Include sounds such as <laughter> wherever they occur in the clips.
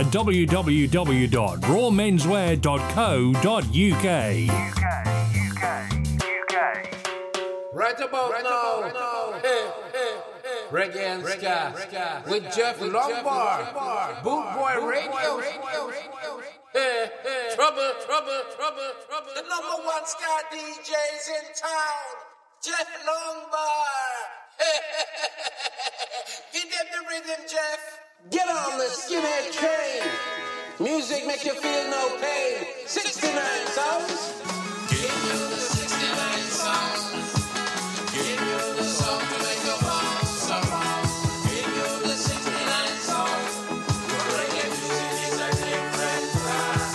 at www.rawmenswear.co.uk. Right about right now, about, right now. Hey, hey, hey. reggae and ska, with Geoff Longbar, Boot Boy Radio. Hey, hey. Trouble, trouble, trouble, trouble. The number one ska DJs in town, Geoff Longbar. <laughs> Give them the rhythm, Jeff. Get on the skinhead train. Music make you feel no pain. 69 sounds. Give you the 69 sounds. Give you the make. Give you the 69 sounds. Reggae music is a different class.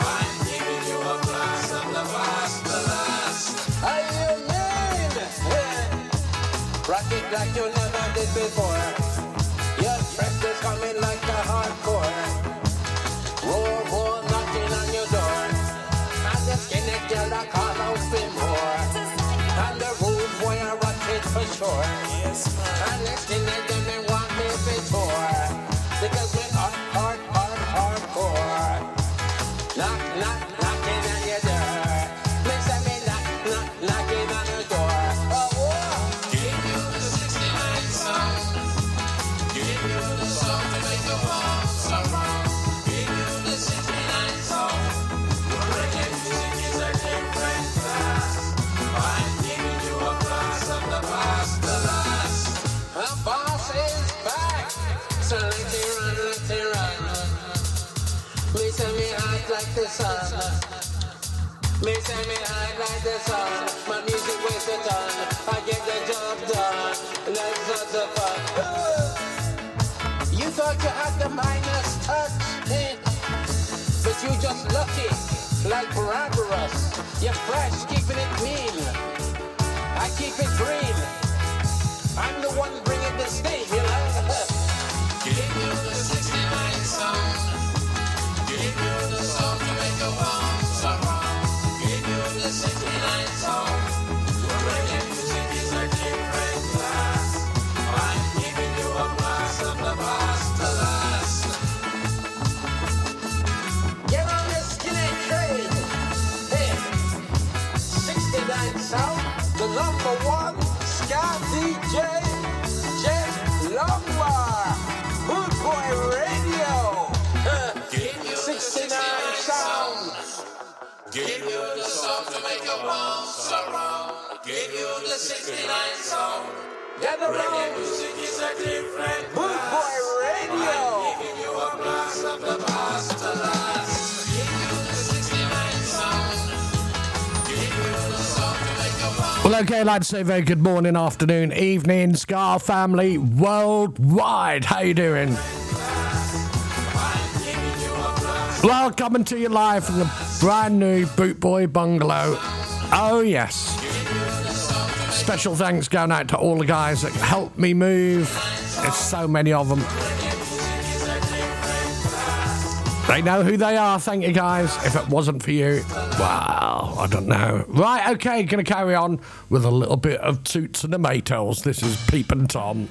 I'm giving you a blast the past, the last. Are you? Rock it like you sure. Yes, And Me hot like the sun. My music weighs a ton. I get the job done. Let's have the fun. You thought you had the minus touch, eh? but you just lucky, like Barabbas. You're fresh, keeping it mean. I keep it green. I'm the one bringing the steam, you know. <laughs> number one ska DJ, Geoff Longbar, Boot Boy Radio. Give you the 69 Sound. Give you the song to make you bounce around. Give you the 69 sound. Gather Reggae round, music is a different. Boy Radio. Giving you a blast of the Well, okay, to say very good morning, afternoon, evening, ska family worldwide. How you doing? Well, coming to you live from the brand new Boot Boy Bungalow. Oh, yes. Special thanks going out to all the guys that helped me move. There's so many of them. They know who they are, thank you guys. If it wasn't for you, well, I don't know. Right, okay, gonna carry on with a little bit of Toots and the Maytals. This is Peeping Tom.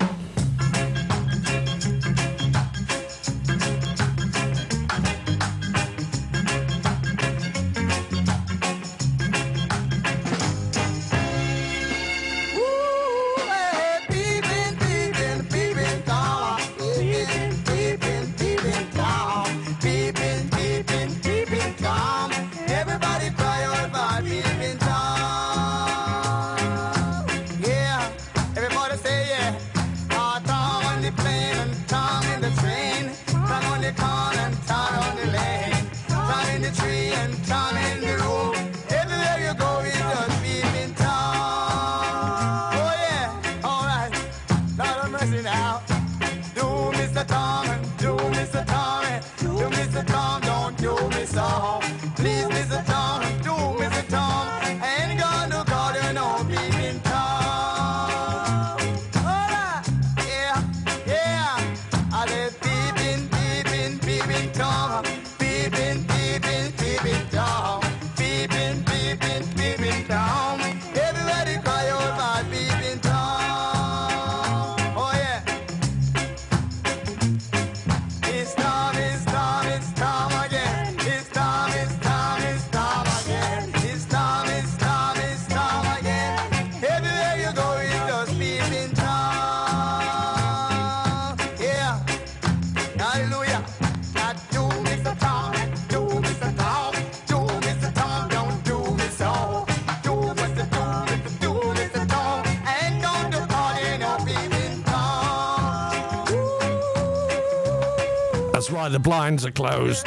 why the blinds are closed.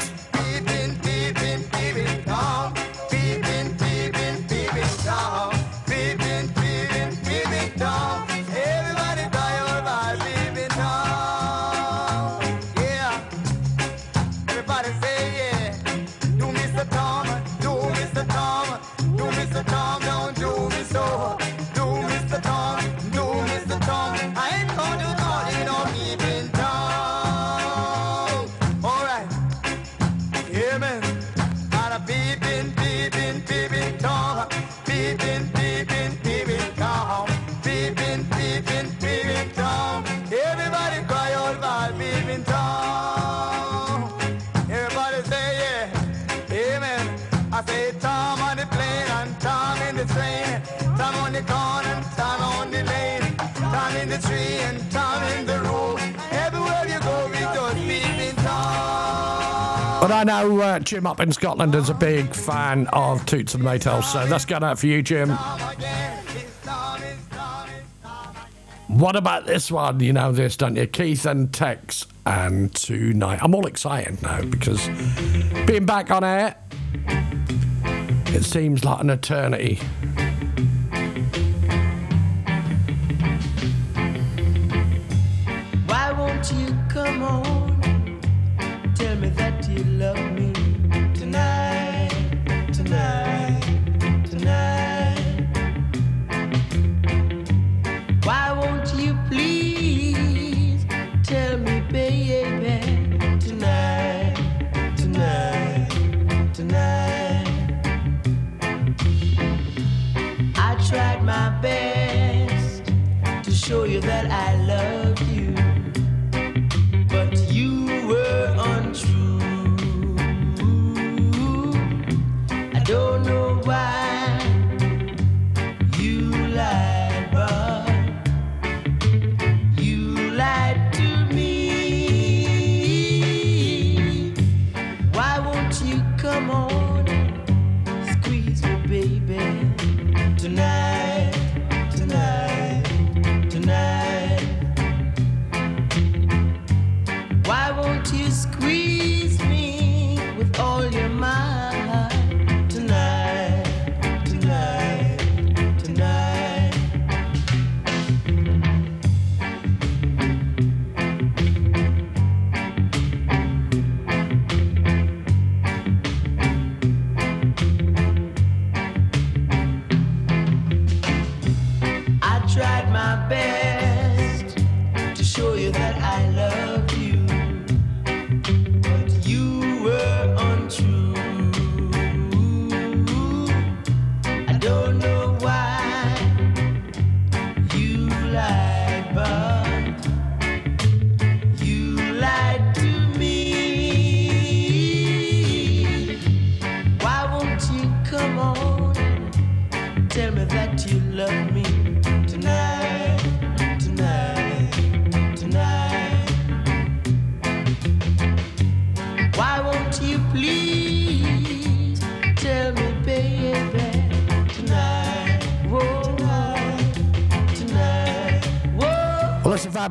But I know uh, Jim up in Scotland is a big fan of Toots and Maytals, so that's going out for you, Jim. What about this one? You know this, don't you? Keith and Tex and Tonight. I'm all excited now because being back on air, it seems like an eternity.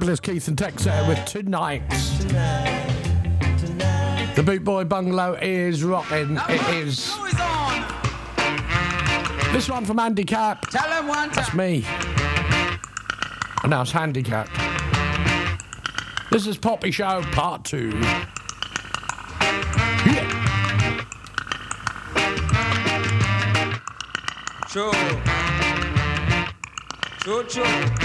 Nicholas Keith and Tex there with tonight. tonight, tonight. The Boot Boy Bungalow is rocking. It is. On. This one from Handicap. Tell him one time. That's me. And now it's Handicap. This is Poppy Show Part 2. Yeah. True. True.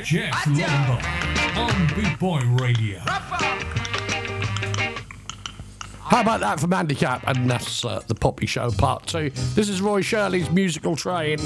Jeff, Jeff on Big Boy Radio. How about that from Handicap? And that's uh, the Poppy Show Part 2. This is Roy Shirley's Musical Train.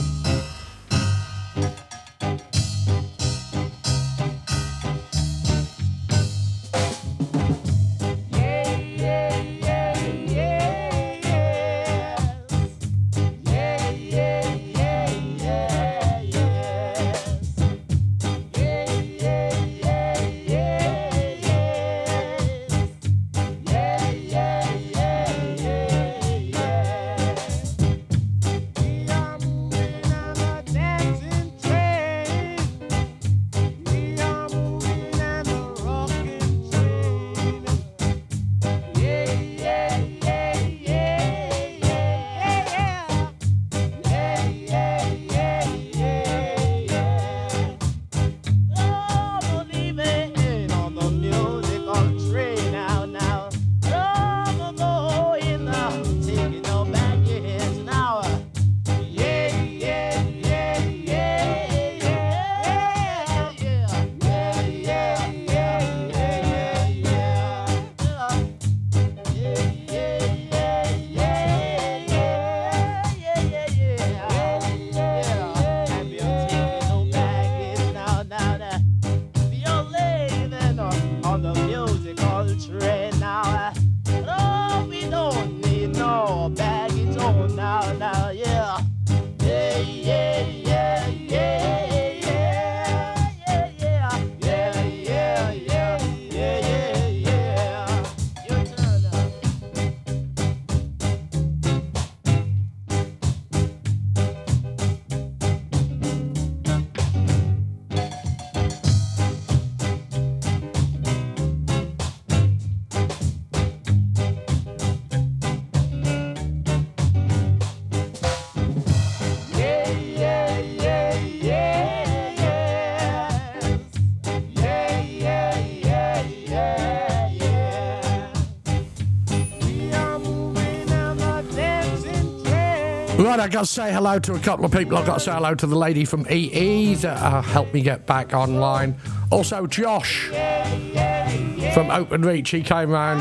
Right, I got to say hello to a couple of people. I've got to say hello to the lady from EE that uh, helped me get back online. Also, Josh from Openreach, he came round.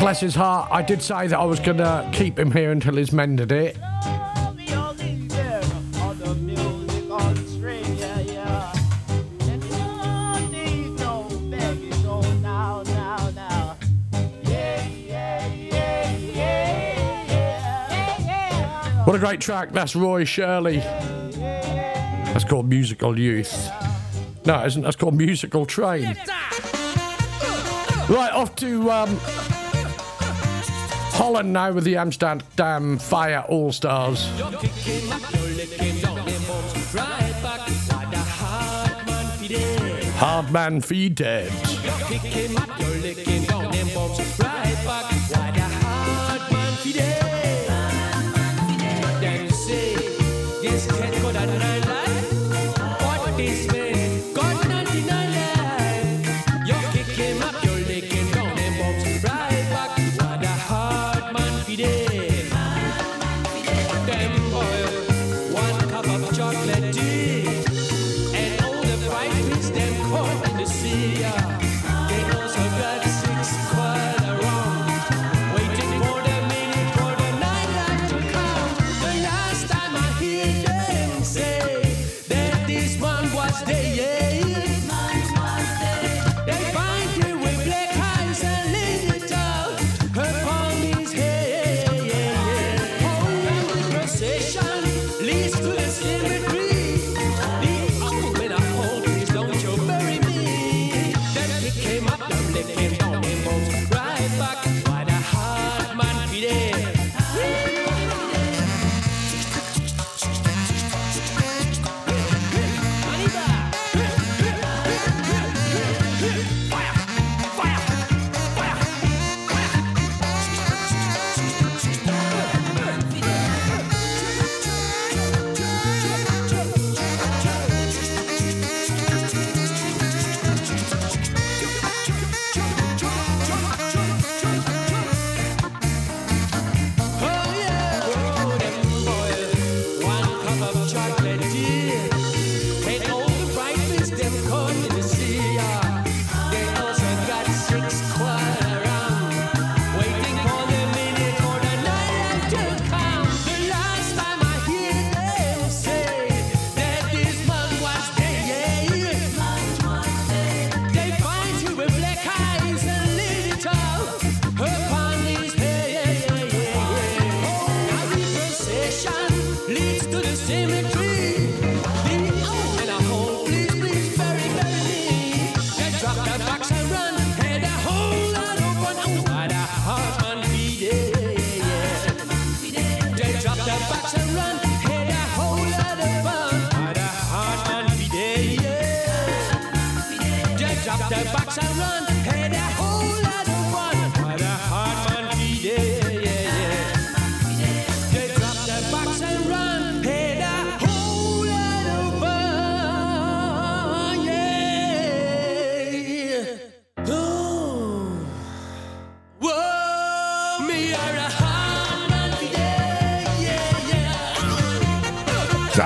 Bless his heart. I did say that I was going to keep him here until he's mended it. What a great track. That's Roy Shirley. That's called Musical Youth. No, isn't. That's called Musical Train. Right, off to um, Holland now with the Amsterdam Faya All Stars. Hard man feed dead. The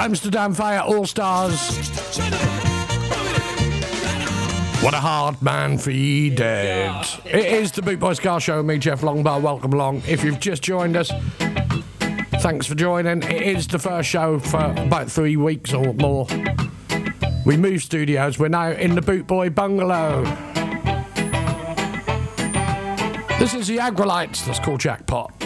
Amsterdam Faya All Stars. What a hard man for ye dead. It is the Boot Boy Ska Show. Me, Geoff Longbar. Welcome along. If you've just joined us, thanks for joining. It is the first show for about three weeks or more. We moved studios. We're now in the Boot Boy Bungalow. This is the Aggrolites. That's called Jackpot.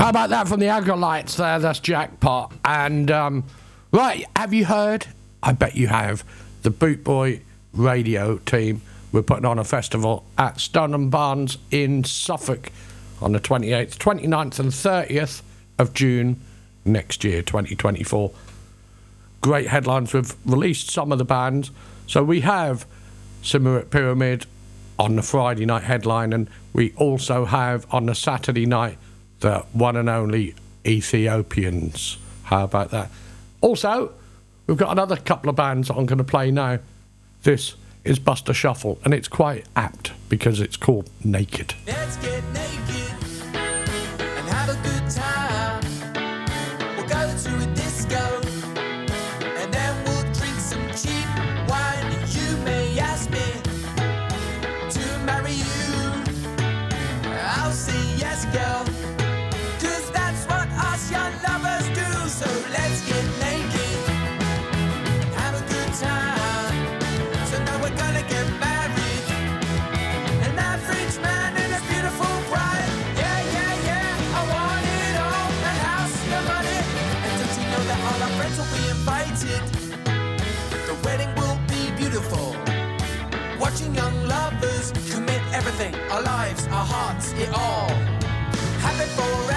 How about that from the Aggrolites there? That's Jackpot. And, um, right, have you heard? I bet you have. The Boot Boy radio team we're putting on a festival at Stonham Barns in Suffolk on the 28th, 29th, and 30th of June next year, 2024. Great headlines. We've released some of the bands. So we have Symarip Pyramid on the Friday night headline, and we also have on the Saturday night the one and only Ethiopians. How about that? Also, we've got another couple of bands that I'm going to play now. This is Buster Shuffle, and it's quite apt because it's called Naked. It all. Happy forever.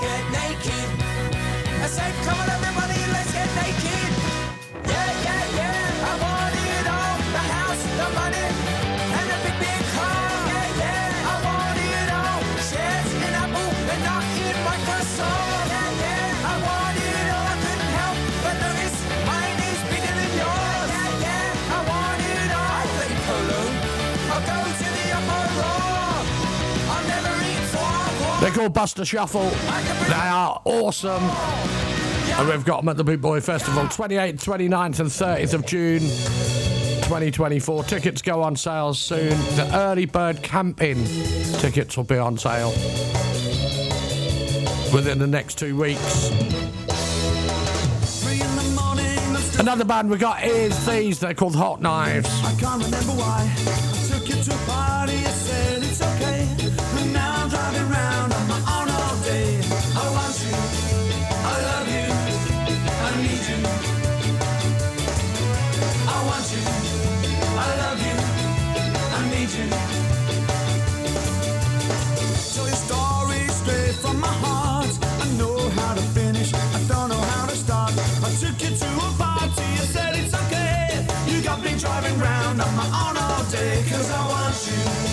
Get naked. I said, come on, Buster Shuffle. They are awesome. And we've got them at the Boot Boy Festival 28th, 29th, and 30th of June 2024. Tickets go on sale soon. The early bird camping tickets will be on sale within the next two weeks. Another band we got is these. They're called Hot Knives. I can't remember why. I took you to a party, you said it's okay. Round on my own all day. Cause I want you,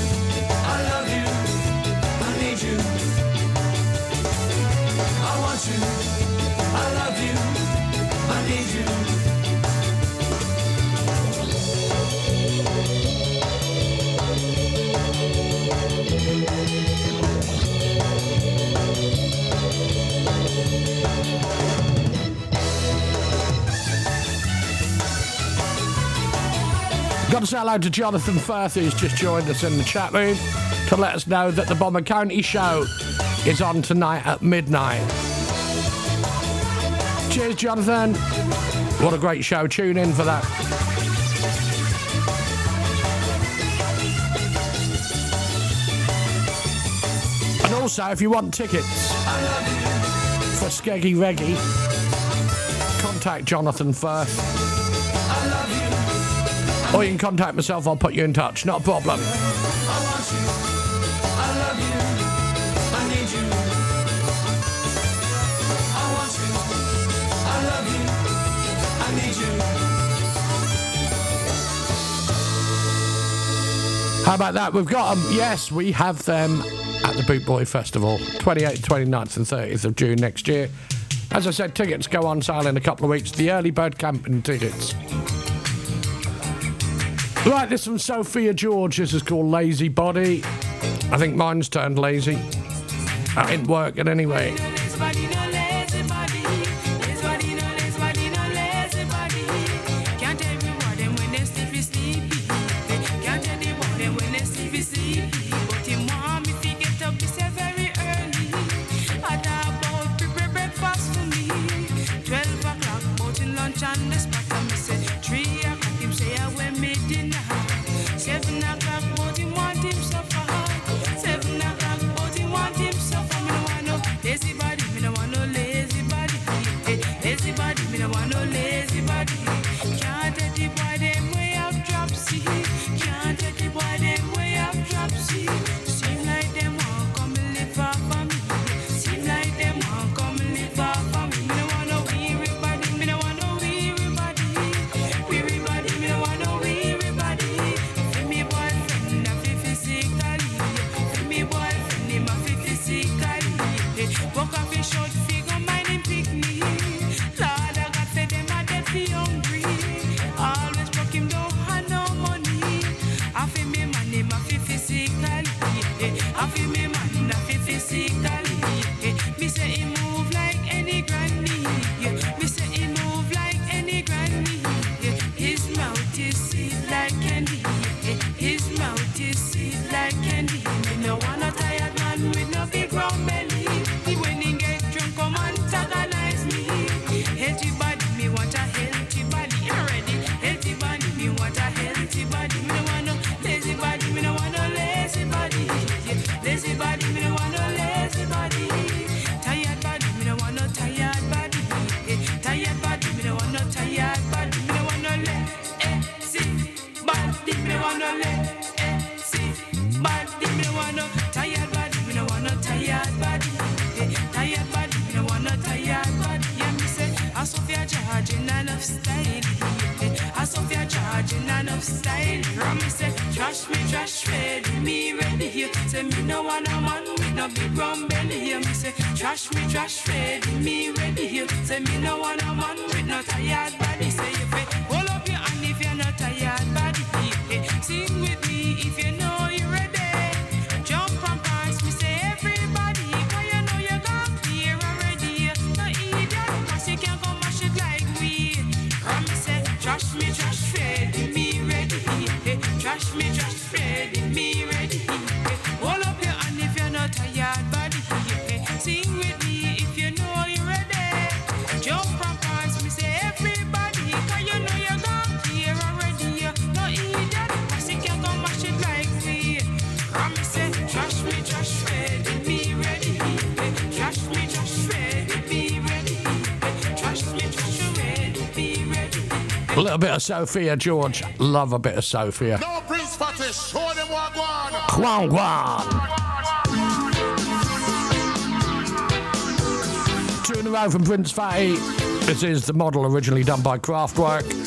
Got to say hello to Jonathan Firth, who's just joined us in the chat room, to let us know that the Bomber County show is on tonight at midnight. Cheers, Jonathan. What a great show. Tune in for that. And also, if you want tickets for Skeggy Reggie, contact Jonathan Firth. Or you can contact myself, I'll put you in touch. Not a problem. How about that? We've got them. Yes, we have them at the Boot Boy Festival, 28th, 29th, and 30th of June next year. As I said, tickets go on sale in a couple of weeks. The early bird camping tickets <laughs> Right, this from Sophia George. This is called Lazy Body. I think mine's turned lazy. Uh, I ain't working anyway. love the rum and hear me say, trash me, trash me. bit of Sophia, George. Love a bit of Sophia. No, Prince Fatty, show them what gone. Kwan Two in a row from Prince Fatty. This is the model originally done by Kraftwerk.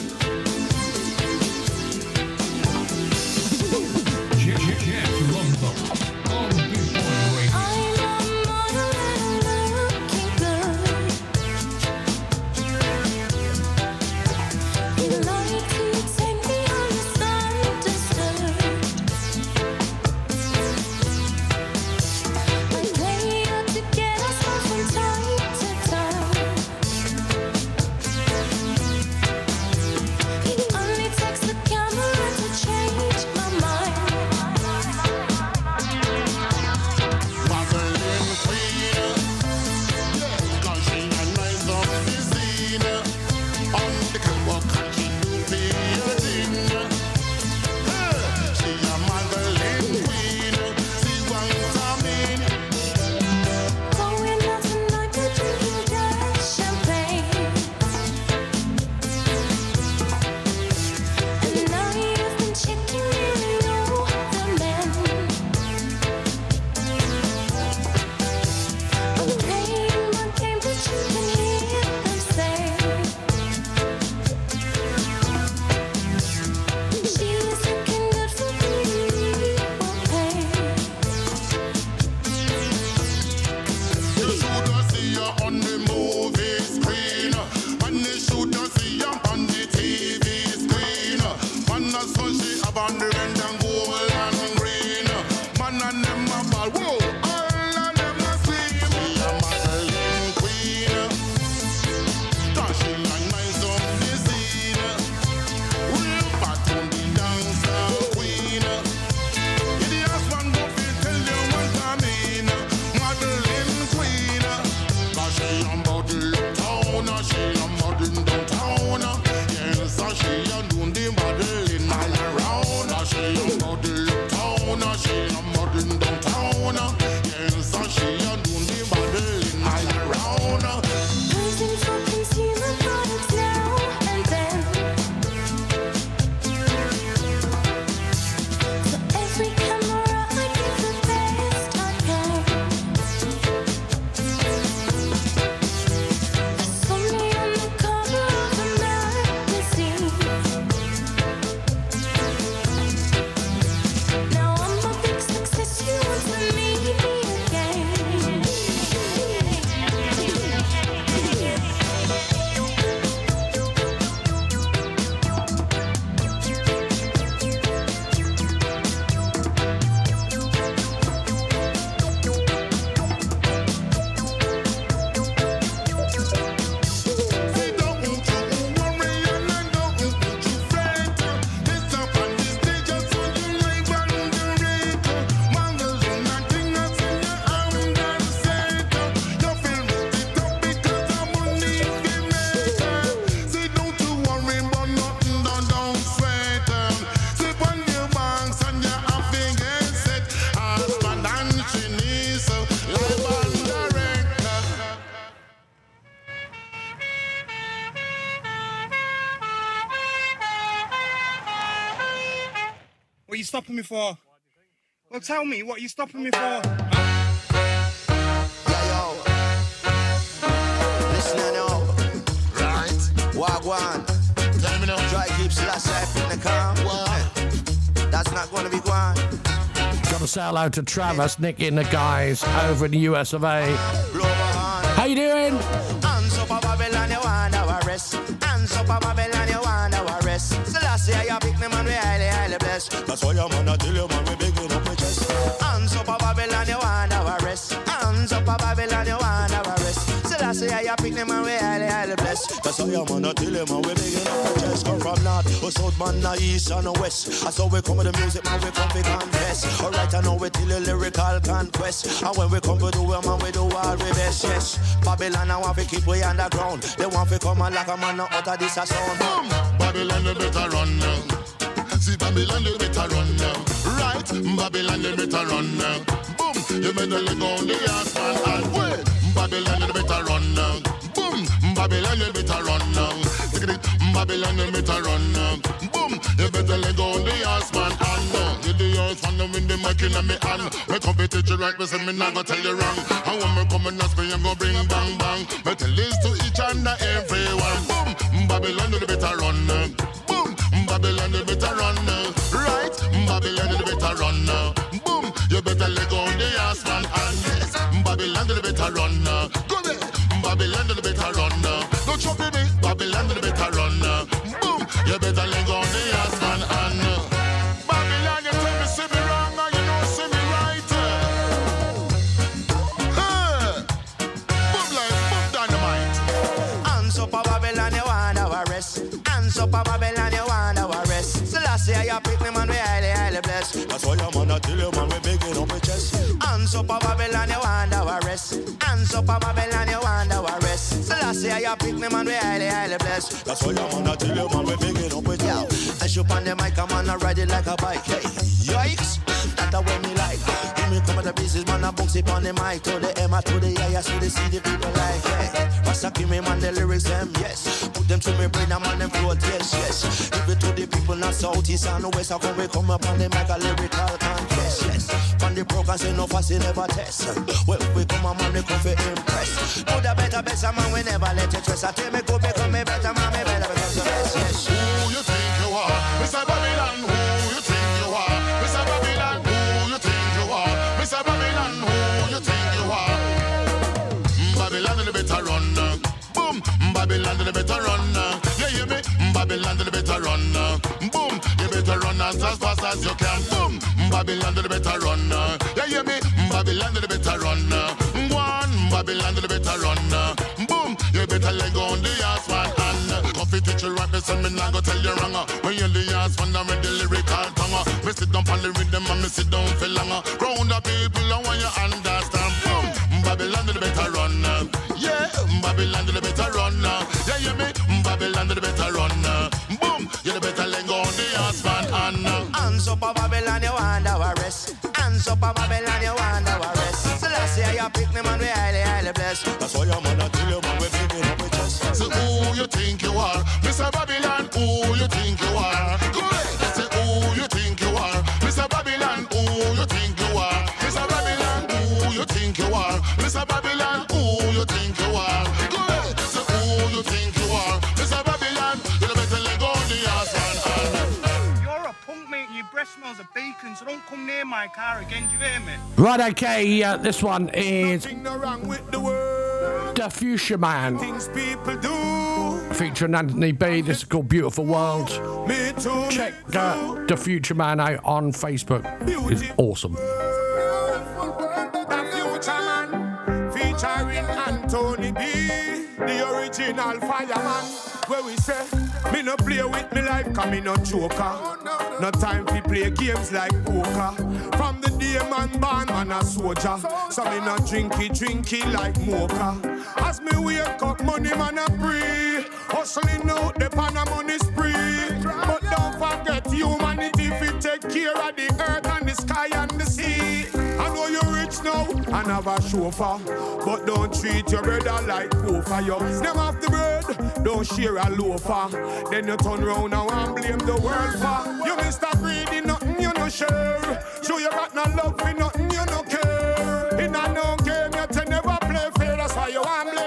Me for? Well, tell me, what are you stopping me for? Yeah, yo. Listen now. Right? Wagwan. Tell me now. Try keep Selassie up in the calm. Eh, that's not gonna be one. Got to say hello to Travis, Nicky, and the guys over in the US of A. Blow my horn. How you doing? Hands up Babylon, you want our rest. Hands up Babylon, Selassie, you pick the man, we highly, highly blessed. That's why your man, I tell you, man, we bigging up with chest. Hands up a Babylon, you want our rest. Hands up a Babylon, That's why your man, I tell you, man, we bigging up with chest. Come from north, or south, man, the east and the west. I saw we come with the music, man, we come to confess. Alright, I know we till the lyrical conquest. And when we come to do it, man, we do all we best, yes. Babylon, I want to keep we underground. They want to come and like a man, not utter this a sound. Boom! Babylon, you better run now. See, Babylon, you better run now. Right? Babylon, you better run now. Boom! You better let go the ass, man. And wait! Babylon, you better run now. Babylon, you better run now. Babylon, you better run now. Boom! You better let go on the ass, man. And uh, you the earth one with the mic in me hand. Me competition right, me say me not go tell you wrong. And when me come and ask me, I'm go bring bang bang. Me tell this to each and everyone. Boom! Babylon, you better run now. Boom! Babylon, you better run now. Right? Babylon, you better run now. Boom! You better let go on the ass, man. And yes, Babylon, you better run now. Go there. Babylon, you better run Hands up a Babylon, you want our rest. Hands up Babylon, you want our rest. Selassie, you pick me, man, we highly, highly blessed. That's why your man, I tell you, man, we bigging up with yo. I shoot on the mic, I'm on, I ride it like a bike. Hey, yikes, that's the way me like. Give me come to the business, man, I bounce it on the mic. To the M, to the A, I see the C, the people like, hey. Rasta give me, man, the lyrics, them, yes. Put them to me brain, I'm on them float, yes, yes. Give it to the people, not south, east, and west. I come, we come up on the mic, a lyrical contest, yes. Yes. From the program, say no fuss, you never test. Well, we come on, man, we come for impress. Do the better, better, man, we never let you stress. I tell me, go, become me better, man, better, because the best, yes. Who you think you are? Mr. Babylon, who you think you are? Mr. Babylon, who you think you are? Mr. Babylon, who you think you are? Mm, Babylon, you better run. Boom, mm, Babylon, you better run. You hear me? Mm, Babylon, you better run. Boom, you better run as, as fast as you can. Boom, Babylon, you better run. uh. hear me? Babylon, you better you right, me nah go tell you wrong. uh. When you the ass one, I'm with the lyrical tongue. uh. Me sit down on the rhythm and me sit down for longer. Round the people, I want you understand. Boom, Babylon, you better run. uh. Yeah, Babylon, you better run. uh. Yeah, hear me? Babylon, you better run. uh. Boom, you better let go on the ass one. And uh, Hands up Babylon, you want our rest. Hands up Babylon, you want car again, do you hear me? Right, okay, uh, this one is no wrong with the world. Future Man Things people do. featuring Anthony B. This is called Beautiful World. Me too. Check uh, The Future Man out on Facebook. It's awesome. The future man featuring Anthony B, the original fireman. No play with me life, cause me no joker. Oh, no time to play games like poker. From the day man born, man a soldier. So me no drinky drinky like mocha. As me wake up, money man a free. Hustling out the pan a money spree. But don't forget humanity fi take care of the earth and the sky and the sea. I know you're rich now and have a chauffeur, but don't treat your brother like gopher. You them off the bread, don't share a loafer. Then you turn round now and blame the world for you, Mr. Greedy, nothing you no share. So you got no love for nothing you no care. In a no game, you never play fair. That's why you want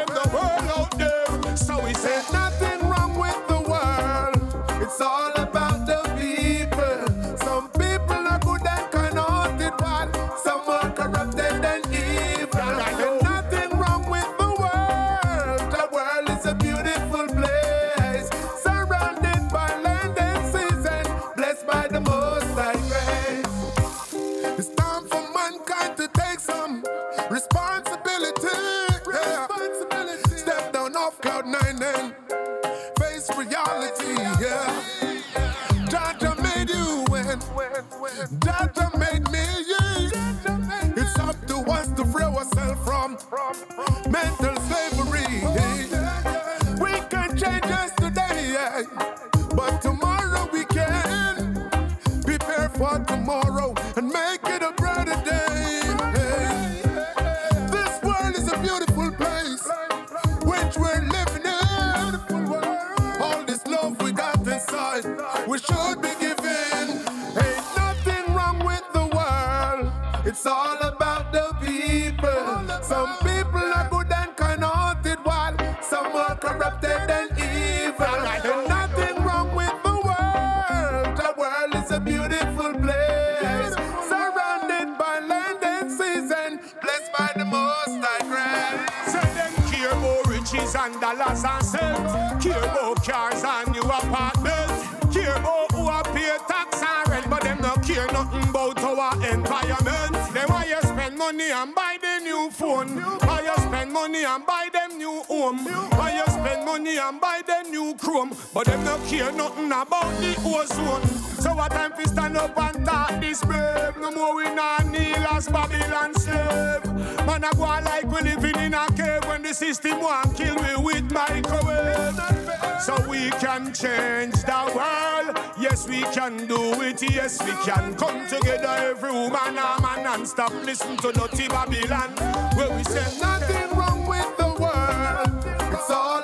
phone, why you spend money and buy them new home, why you spend money and buy them new chrome, but them no care nothing about the ozone. So what time fi stand up and talk this brave? No more we not kneel as Babylon slave. Man, I go like we living in a cave when the system want kill me with microwave. So we can change the world. Yes, we can do it. Yes, we can come together, every woman and man, and stop listening to dirty Babylon. Where we say nothing wrong with the world. It's all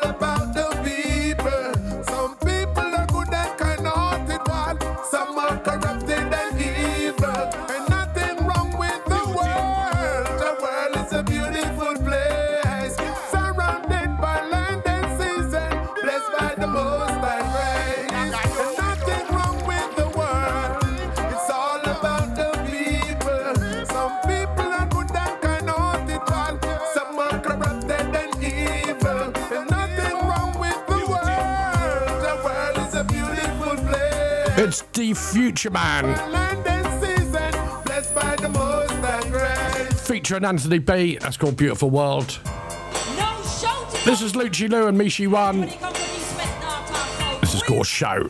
It's the future man. Featuring Anthony B. That's called Beautiful World. No this is Lucci Lu and Mishi One. This is called Show.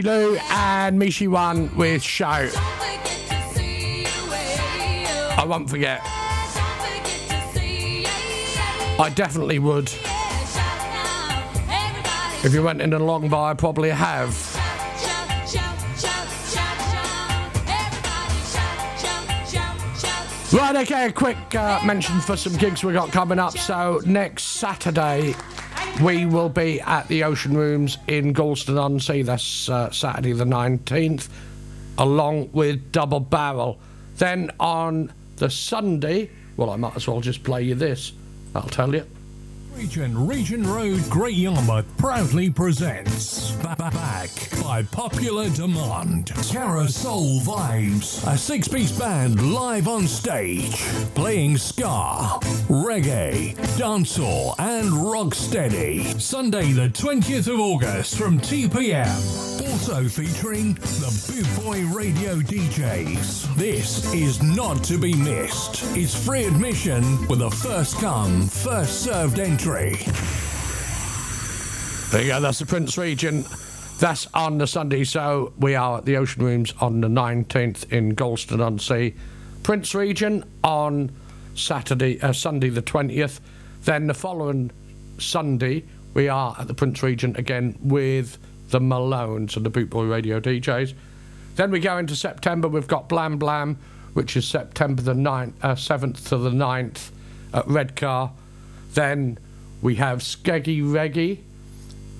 Mishi Lou and Michi One with Show. I won't forget. I definitely would. If you went in a long bar, I probably have. Right, okay, A quick uh, mention for some gigs we got coming up. So, next Saturday we will be at the Ocean Rooms in Gorleston on Sea this uh, Saturday the 19th, along with Double Barrel. Then on the Sunday, well, I might as well just play you this. I'll tell you. Regent, Regent Road, Great Yarmouth proudly presents back by popular demand. Terror Vibes, a six piece band live on stage, playing ska, reggae, dancehall, and rocksteady. Sunday, the 20th of August from 2 pm. Also featuring the Boot Boy Radio DJs. This is not to be missed. It's free admission with a first come, first served entry. There you go, that's the Prince Regent. That's on the Sunday, so we are at the Ocean Rooms on the 19th in Gorleston on Sea. Prince Regent on Saturday, uh, Sunday the 20th. Then the following Sunday, we are at the Prince Regent again with the Malones and the Bootboy Radio DJs. Then we go into September, we've got Blam Blam, which is September the 9th, uh, 7th to the 9th at Redcar. Then we have Skeggy Reggie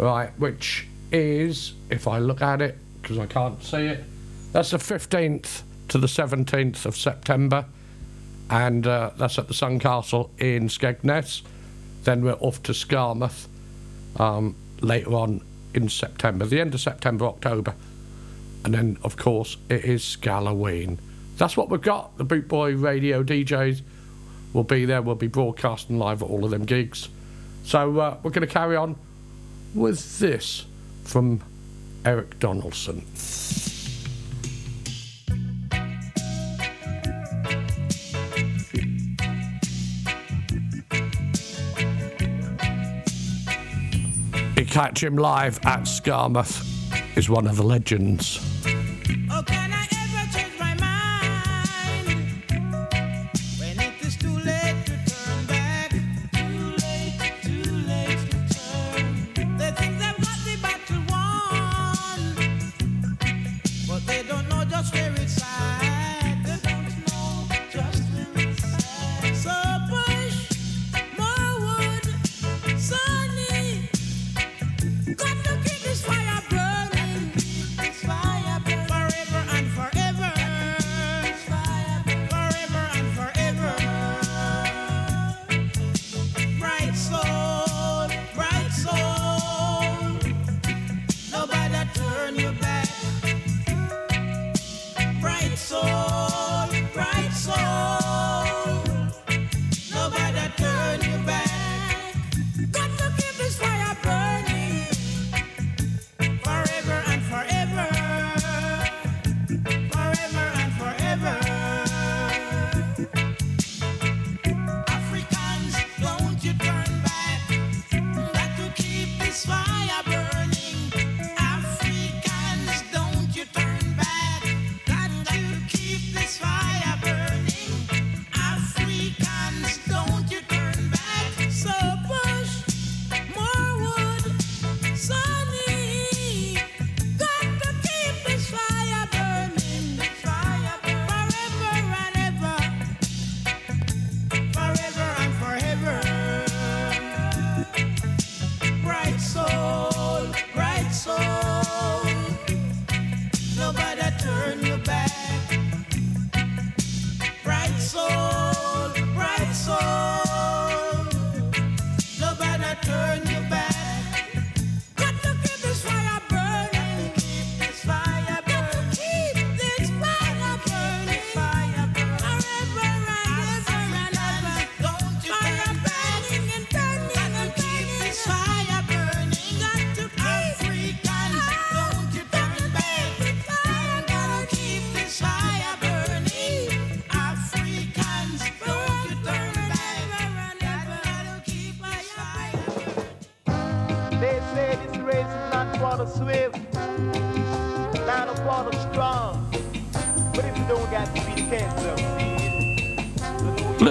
right, which is, if I look at it, because I can't see it, that's the 15th to the 17th of September, and uh, that's at the Sun Castle in Skegness. Then we're off to Skamouth um, later on in September, the end of September, October. And then, of course, it is Scalloween. That's what we've got. The Boot Boy radio DJs will be there. We'll be broadcasting live at all of them gigs. So uh, we're going to carry on with this from Eric Donaldson. You catch him live at Skamouth. Is one of the legends.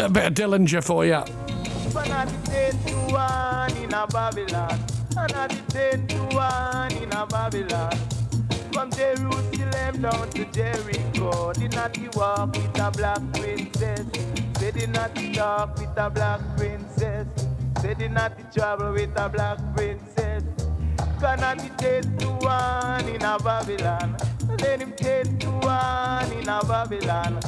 Little bit of Dillinger for you. A a. From Jerusalem down to Jericho, did not he walk with a black princess? They did not he talk with a black princess. They did not he travel with a black princess. Cannot be ten to one in a Babylon. Let him ten to one in a Babylon.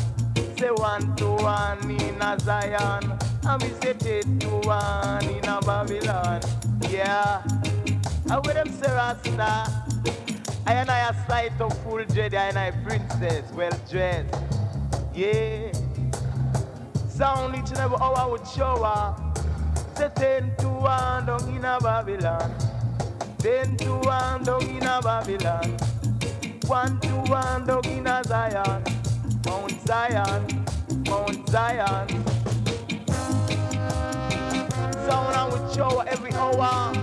One to one in a Zion. And we say ten to one in a Babylon. Yeah. And with them say Rasta. I and I a sight of full Jedi and I princess, well dressed. Yeah. Sound each and every hour would show her. Say ten to one down in a Babylon. Ten to one down in a Babylon. One to one down in a Zion. Mount Zion, Zion. Sound I would show every hour.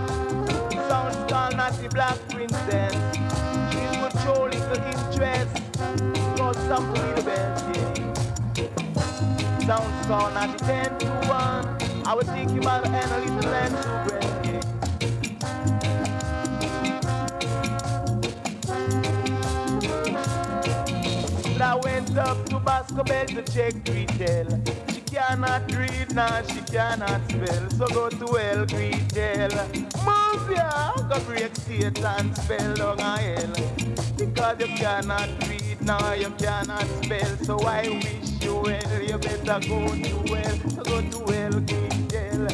Sound not the black princess. She would show little interest. Cause some the best, yeah. Sound not the ten to one. I would think you might end a little less to breast, I went up to Basco Bell to check retail. She cannot read, now she cannot spell. So go to hell, greet jail. Move ya, go break Satan spell down a hell. Because you cannot read, now you cannot spell. So I wish you well, you better go to hell. So go to hell, greet jail.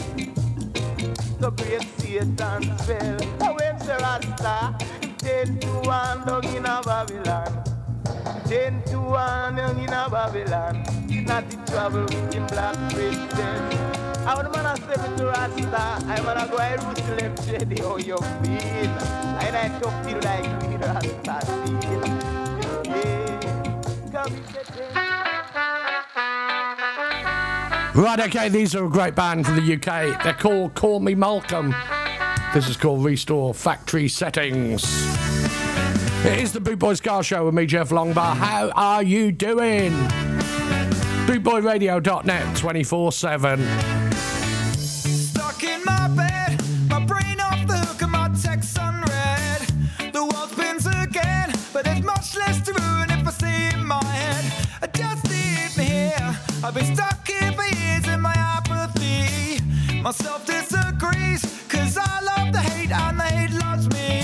So break Satan spell. And when Sir Rasta, ten to one down in a Babylon. Ten to one young in a Babylon. Not trouble in black. I seven to Rasta. I go shady you feel. And I talk to you like Rasta. Yeah. Come Right, okay, these are a great band from the UK. They're called Call Me Malcolm. This is called Restore Factory Settings. It is the Boot Boy Ska Show with me, Geoff Longbar. How are you doing? Bootboyradio.net 24 7. Stuck in my bed, my brain off the hook and my text unread. The world spins again, but there's much less to ruin if I stay in my head. Uh, Just leave me here. I've been stuck here for years in my apathy. Myself disagrees, cause I love the hate and the hate loves me.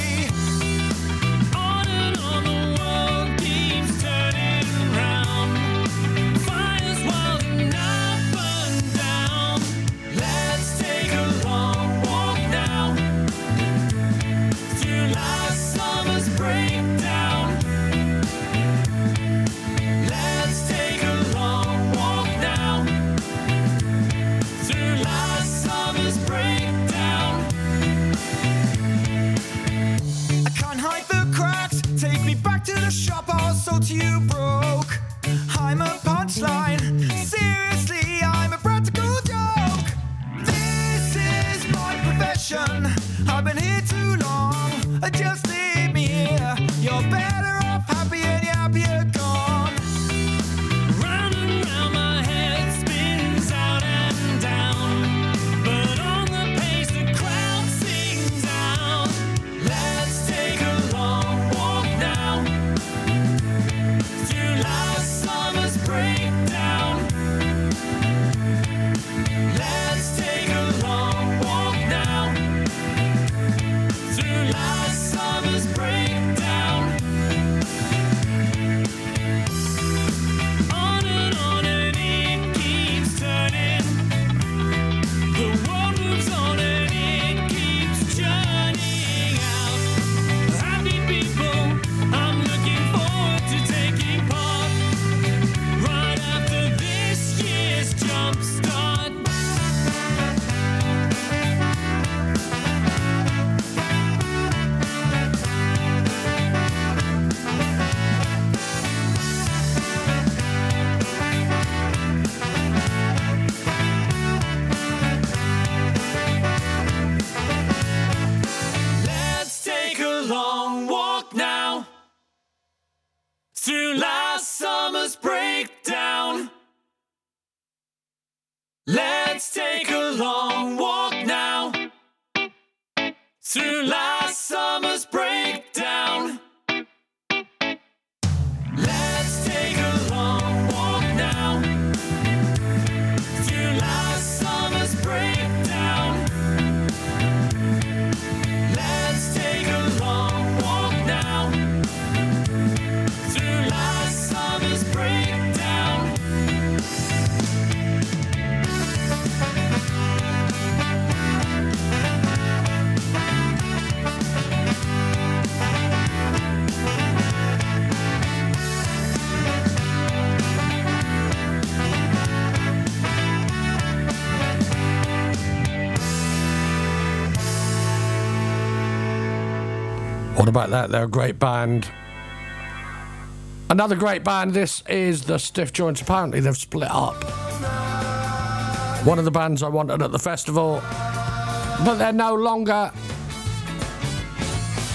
You broke. I'm a punchline. Seriously, I'm a practical joke. This is my profession. I've been here too long. Just leave What about that? They're a great band. Another great band. This is the Stiff Joints. Apparently, they've split up. One of the bands I wanted at the festival, but they're no longer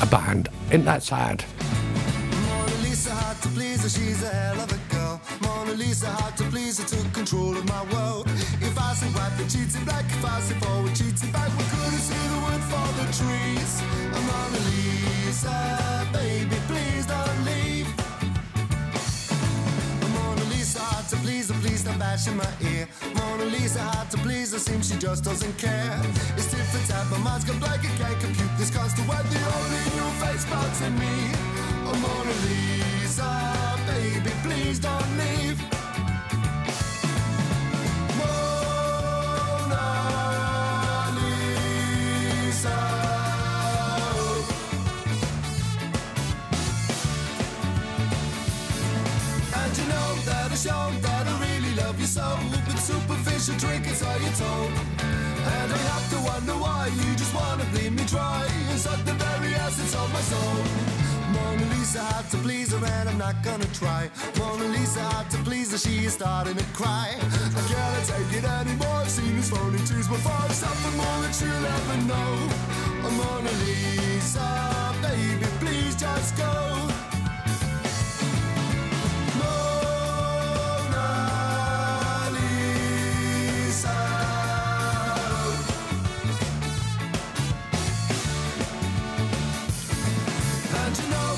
a band. Isn't that sad? Mona Lisa hard to please her, took control of my world. If I say white, then cheats in black. If I say forward, cheats in back. We couldn't see the wood for the trees. Mona Lisa, baby, please don't leave. Mona Lisa hard to please her, please don't bash in my ear. Mona Lisa hard to please her, seems she just doesn't care. It's for tat, my mind's gone blank, I can't compute this constant word. The only new face box in me. Oh, Mona Lisa, baby, please don't leave. Mona Lisa. And you know that I show that I really love you so. But superficial trinkets are you told. And I have to wonder why you just wanna bleed me dry. Suck the very essence of my soul. Mona Lisa had to please her and I'm not gonna try. Mona Lisa had to please her, she is starting to cry. I can't take it anymore, I've seen these phony tears before. Something more that you'll ever know. Oh, Mona Lisa, baby, please just go.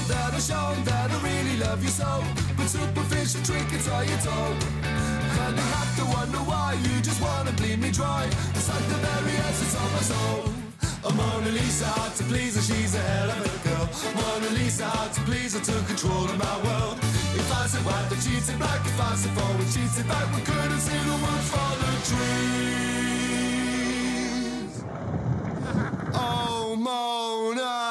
That I've that I really love you so. But superficial trinkets are your told. And you have to wonder why you just wanna bleed me dry. It's like the very essence of my soul. Oh, Mona Lisa, hard to please her, she's a hell of a girl. Mona Lisa, hard to please her, took control of my world. If I said white, then she'd say black. If I said forward, she'd say back. We couldn't see the wood for the trees. <laughs> Oh, Mona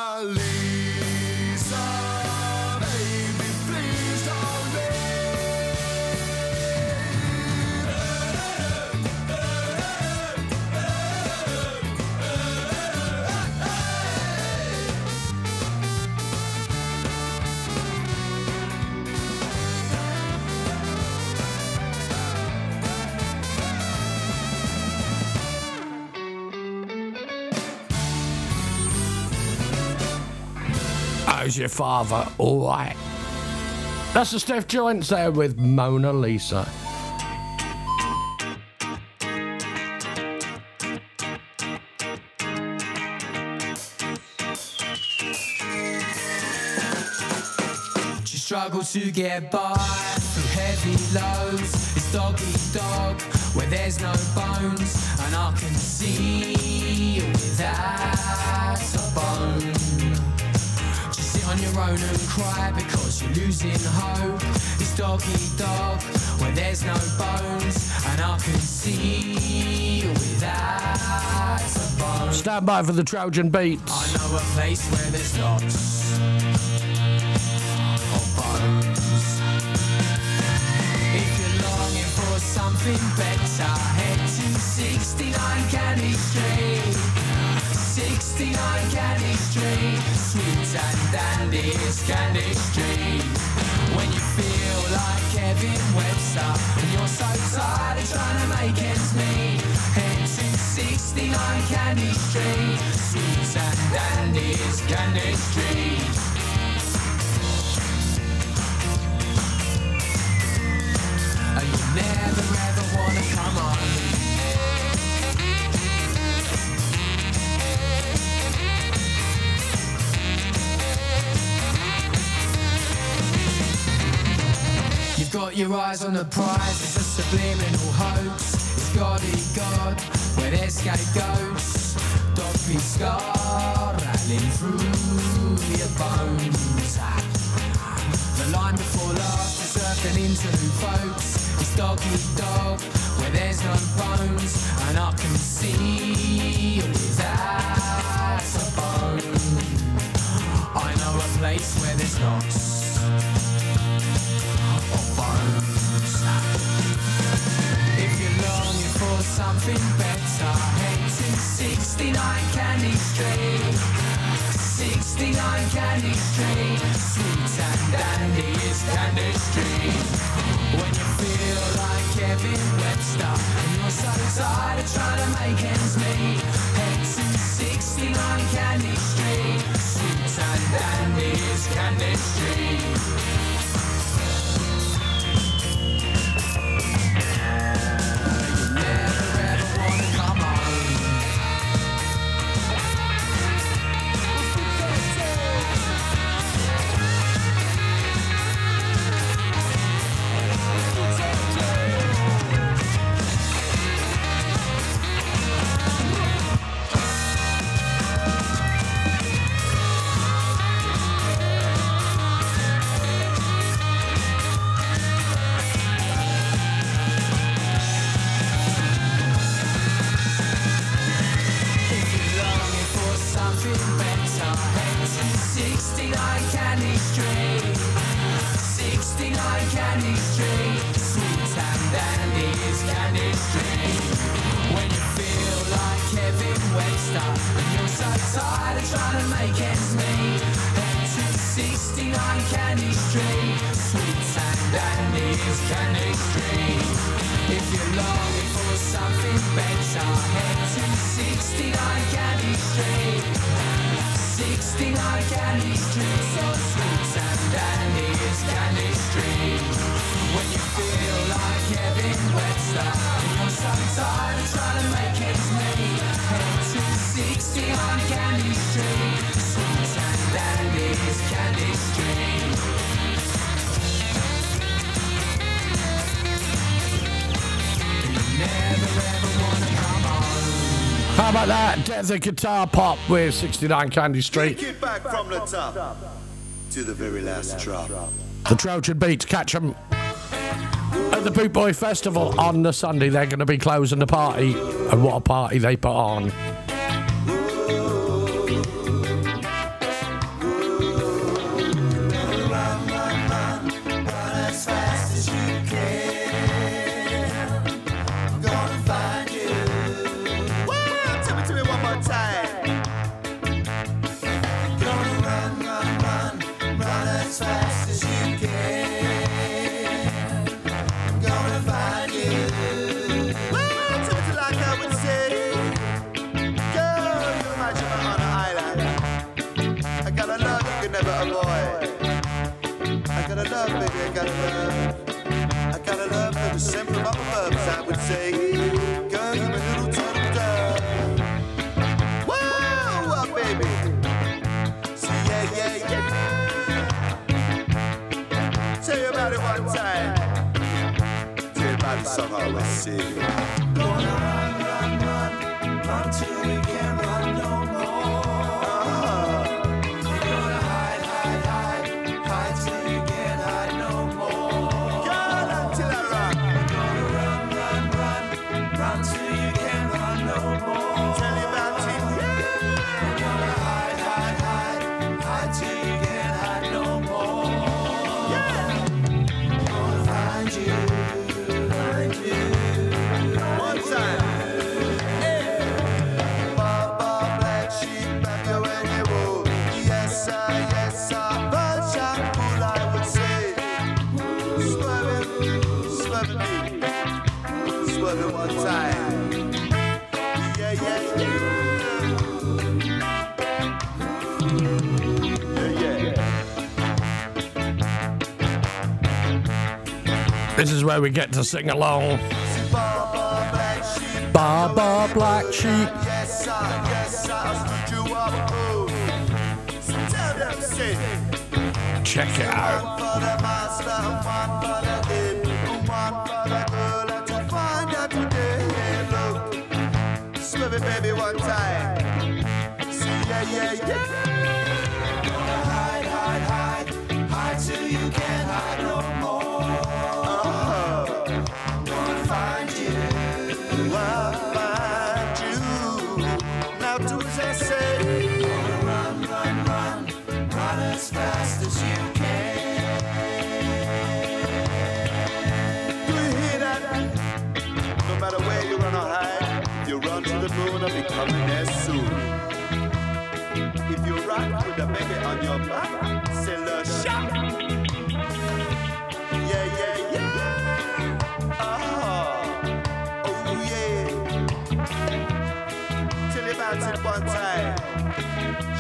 How's your father? All right. That's the Steph Joints there with Mona Lisa. She struggled to get by through heavy loads. It's dog eat dog where there's no bones, and I can see without a bone. On your own and cry because you're losing hope. It's dog eat dog where there's no bones, and I can see without a bone. Stand by for the Trojan beats. I know a place where there's lots of bones. If you're longing for something better, head to 69 Candy Street. 69 Candy Street, sweet and dandy Candy Street. When you feel like Kevin Webster and you're so tired of trying to make ends meet, head to 69 Candy Street, sweet and dandy Candy Street. Never ever wanna come home. Got your eyes on the prize, it's a subliminal hoax. It's God eat God, where there's scapegoats. Dog be scar rattling through your bones. The line before last is surfing into folks. It's dog eat dog, where there's no bones. And I can see without a bone. I know a place where there's lots something better, to 69 Candy Street. 69 Candy Street, sweet and dandy is Candy Street. When you feel like Kevin Webster and you're so tired of trying to make ends meet, to 69 Candy Street, sweet and dandy is Candy Street. on Candy Street. Sweet and dandies, Candy Street. If you're longing for something better, head to 69 Candy Street. 69 Candy Street. So sweet and dandies, Candy Street. When you feel like Kevin Webster, you're sometimes trying to make ends me, Head to 69 Candy Street. How about that? desert Guitar Pop with 69 Candy Street. Take it back from the top to the very last drop. The Trojan Beats, catch them at the Boot Boy Festival on the Sunday. They're going to be closing the party, and what a party they put on. say This is where we get to sing along. Baba Black Sheep. Check it out.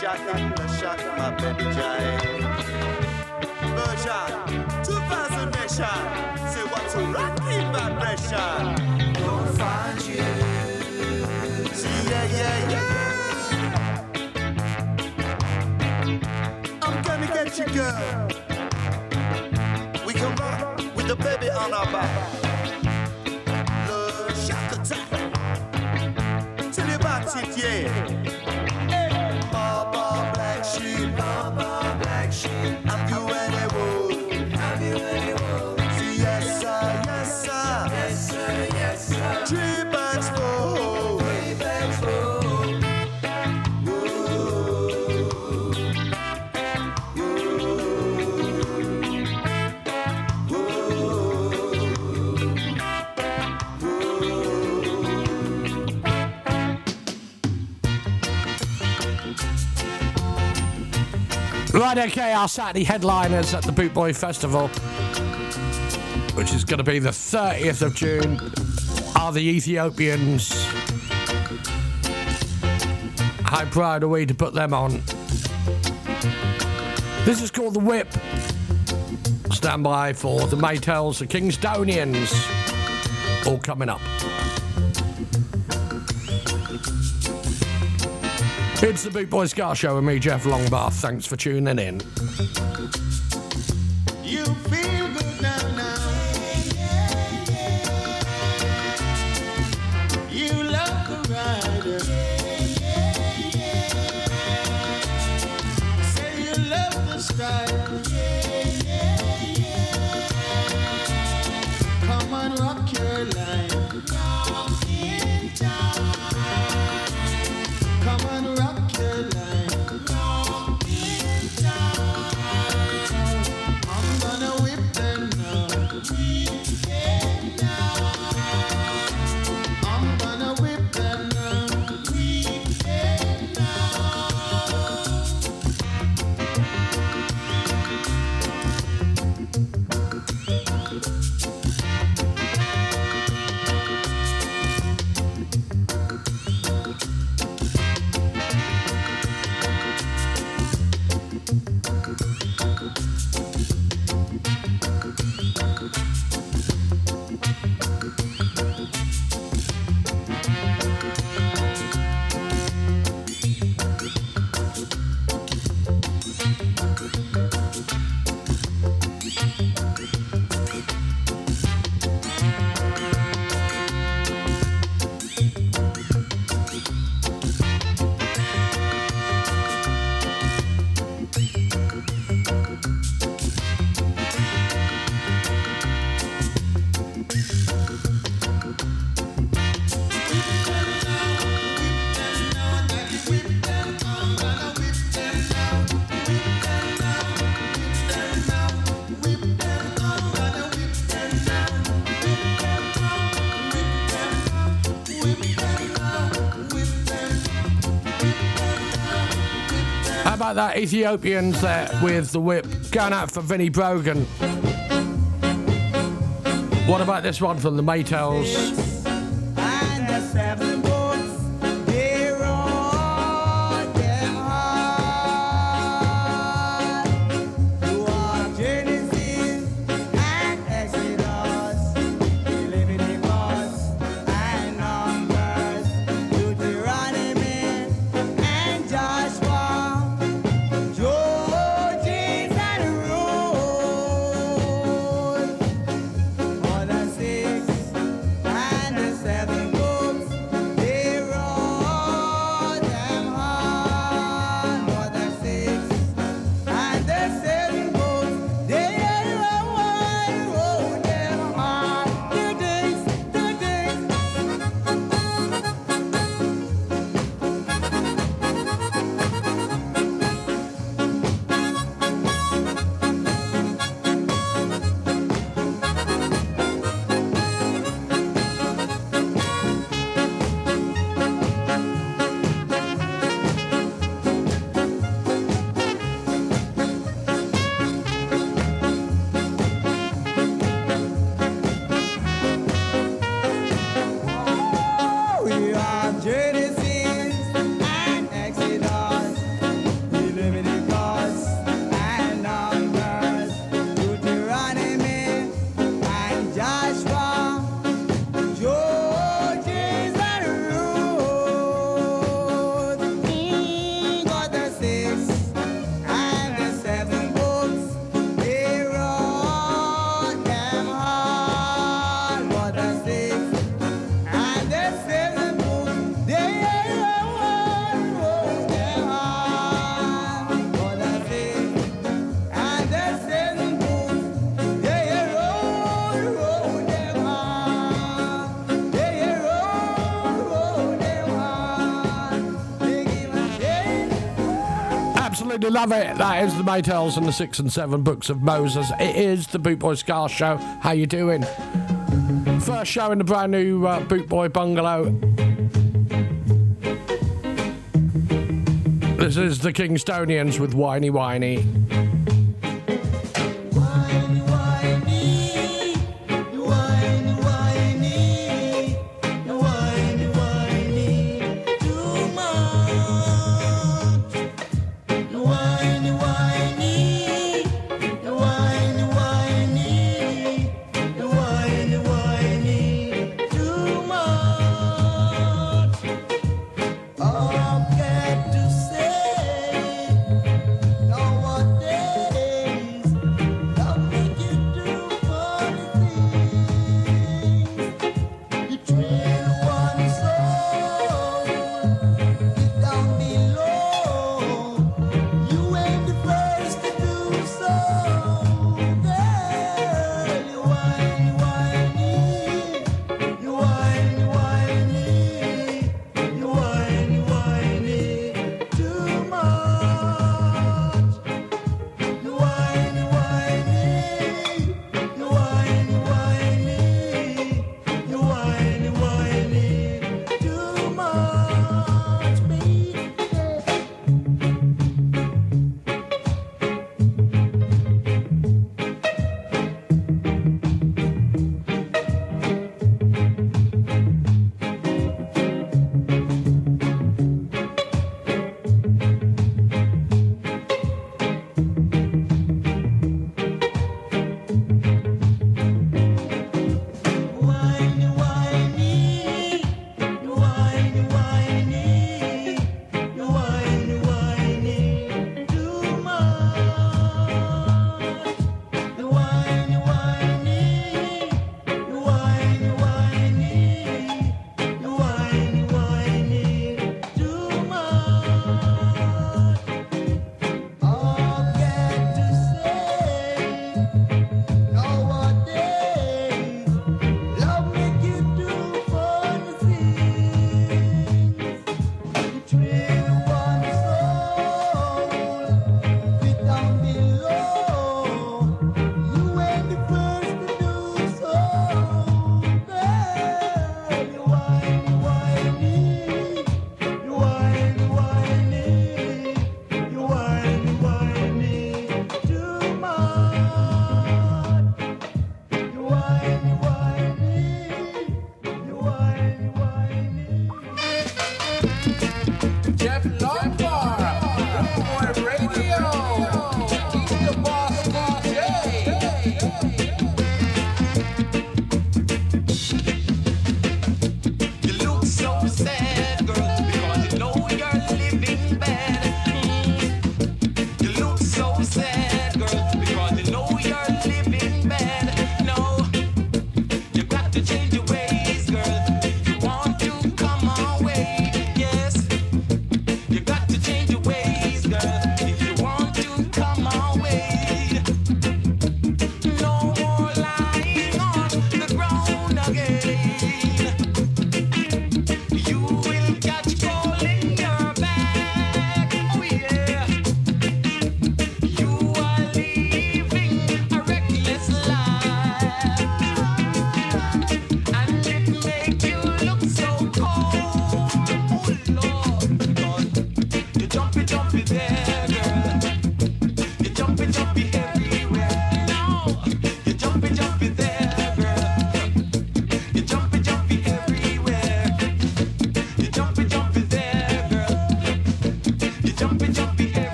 shock, the shock, my baby jive. Version, 2000 nation. Say what's a rocking vibration. Gonna find you. Yeah, yeah, yeah. I'm gonna get you, girl. We can rock with the baby on our back. Okay, our Saturday headliners at the Boot Boy Festival, which is going to be the 30th of June, are the Ethiopians. How proud are we to put them on? This is called The Whip. Stand by for the Maytals, the Kingstonians, all coming up. It's the Boot Boy Ska Show with me, Geoff Longbar. Thanks for tuning in. About that Ethiopians there with the whip going out for Vinnie Brogan? What about this one from the Maytals? Absolutely love it. That is the Maytals and the Six and Seven Books of Moses. It is the Boot Boy Ska Show. How you doing? First show in the brand new uh, Boot Boy Bungalow. This is the Kingstonians with Winey Winey.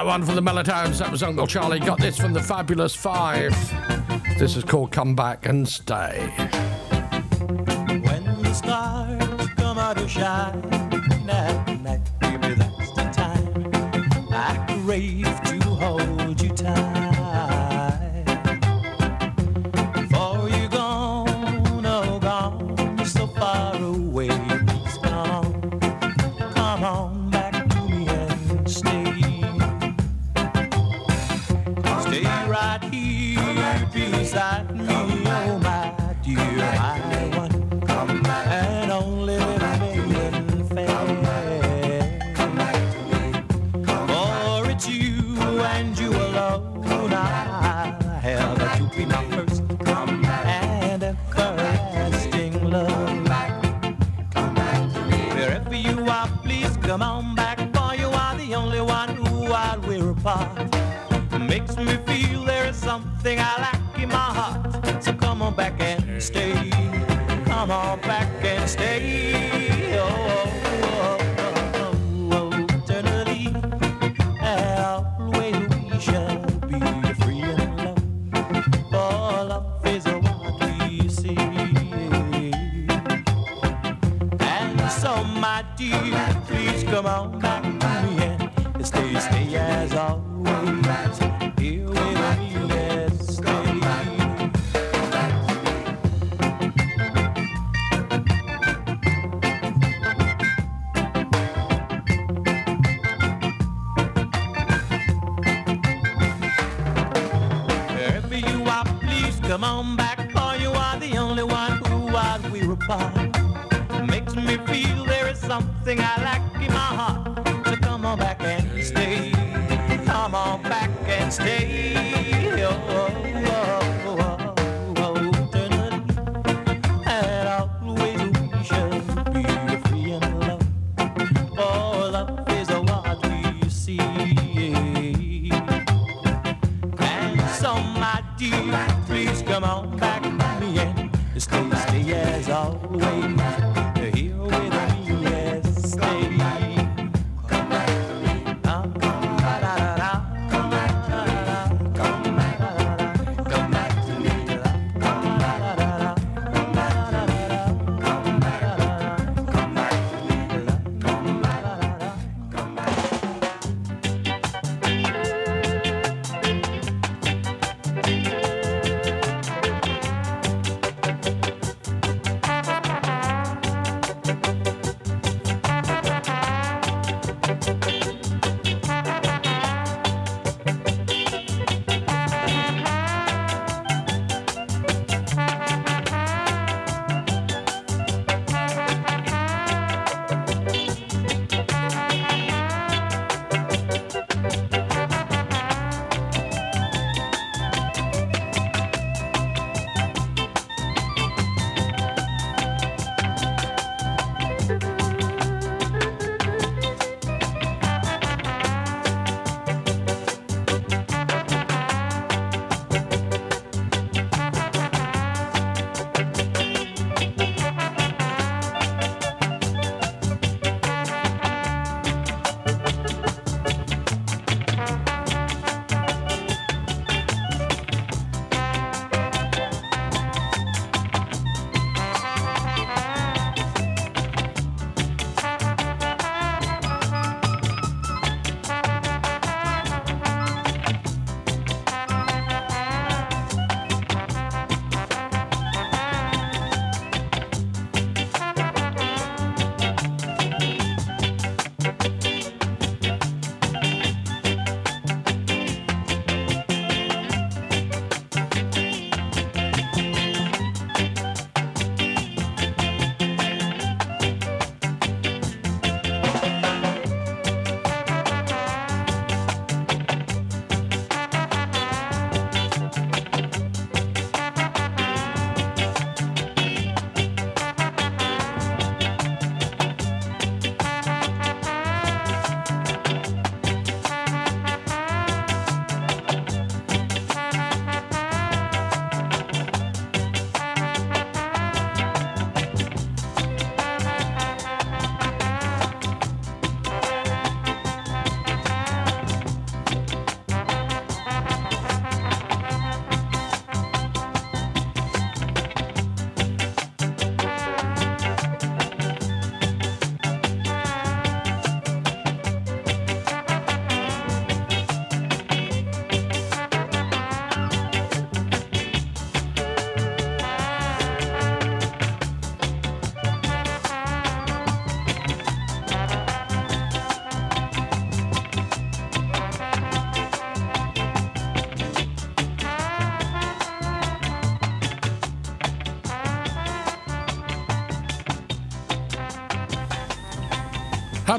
that one from the Mellow That was Uncle Charlie. Got this from the Fabulous Five. This is called Come Back and Stay. When the stars come out shine at night, baby, that's the time I crave to hold you tight.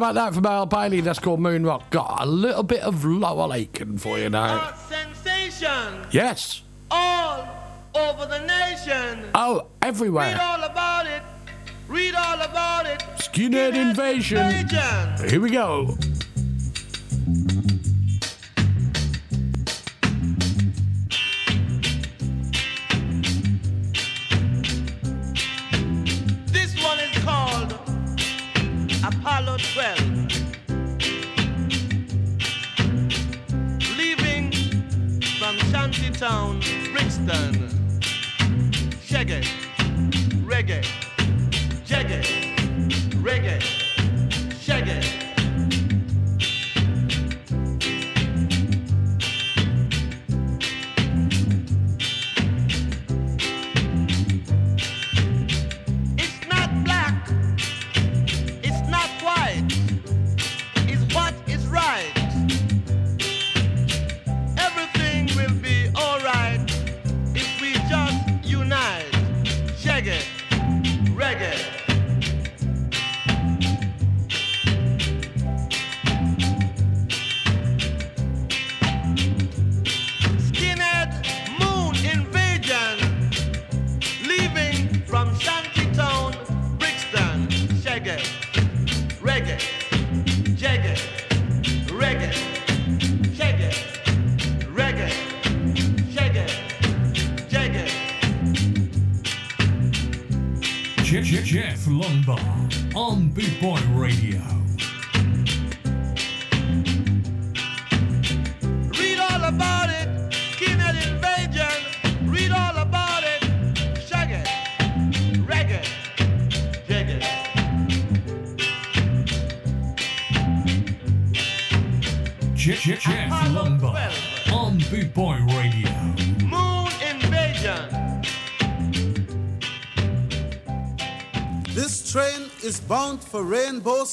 About that from Al Bailey? That's called Moon Rock. Got a little bit of Laurel Aitken for you now. Sensation Yes. all over the nation. Oh, Read everywhere. all about it. Read all about it. Skinhead invasion. Here we go.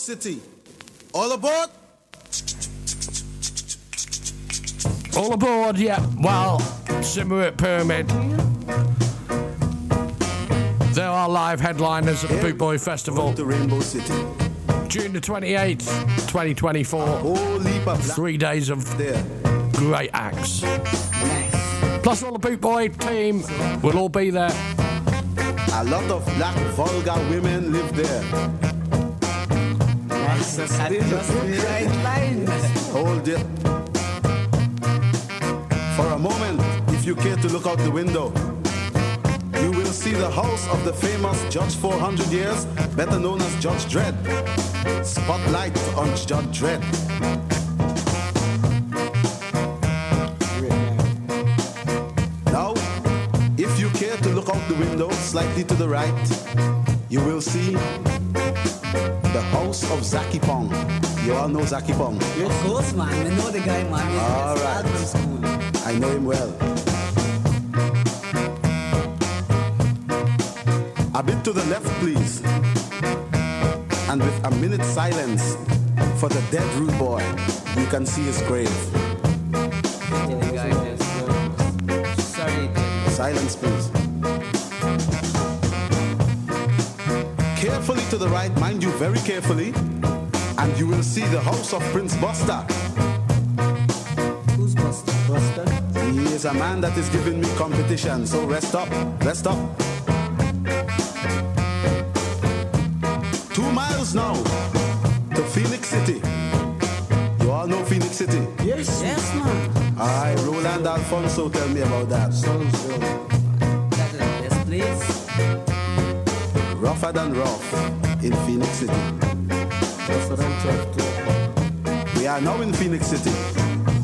City. All aboard? All aboard, yeah. Well, Symarip Pyramid. There are live headliners at the Boot Boy Festival. To Rainbow City. June the 28th, 2024. Three days of great acts. Plus, all the Boot Boy team will all be there. A lot of black vulgar women live there. Hold it. For a moment, if you care to look out the window, you will see the house of the famous Judge 400 years, better known as Judge Dread. Spotlight on Judge Dread. Now, if you care to look out the window slightly to the right, you will see the house of Zaki Pong. You all know Zaki Pong? Of course, man. I know the guy, man. He's All right. from school. I know him well. A bit to the left, please. And with a minute silence for the dead rude boy, you can see his grave. The guy just uh, goes. Sorry, David. Silence, please. To the right, mind you, very carefully, and you will see the house of Prince Buster. Who's Buster? Buster? He is a man that is giving me competition, so rest up, rest up. Two miles now to Phoenix City. You all know Phoenix City? Yes. Yes, man. Aye, Roland Alphonso tell me about that. So, good. That is the best place. Rougher than rough in Phoenix City. That's what I'm tough to. We are now in Phoenix City.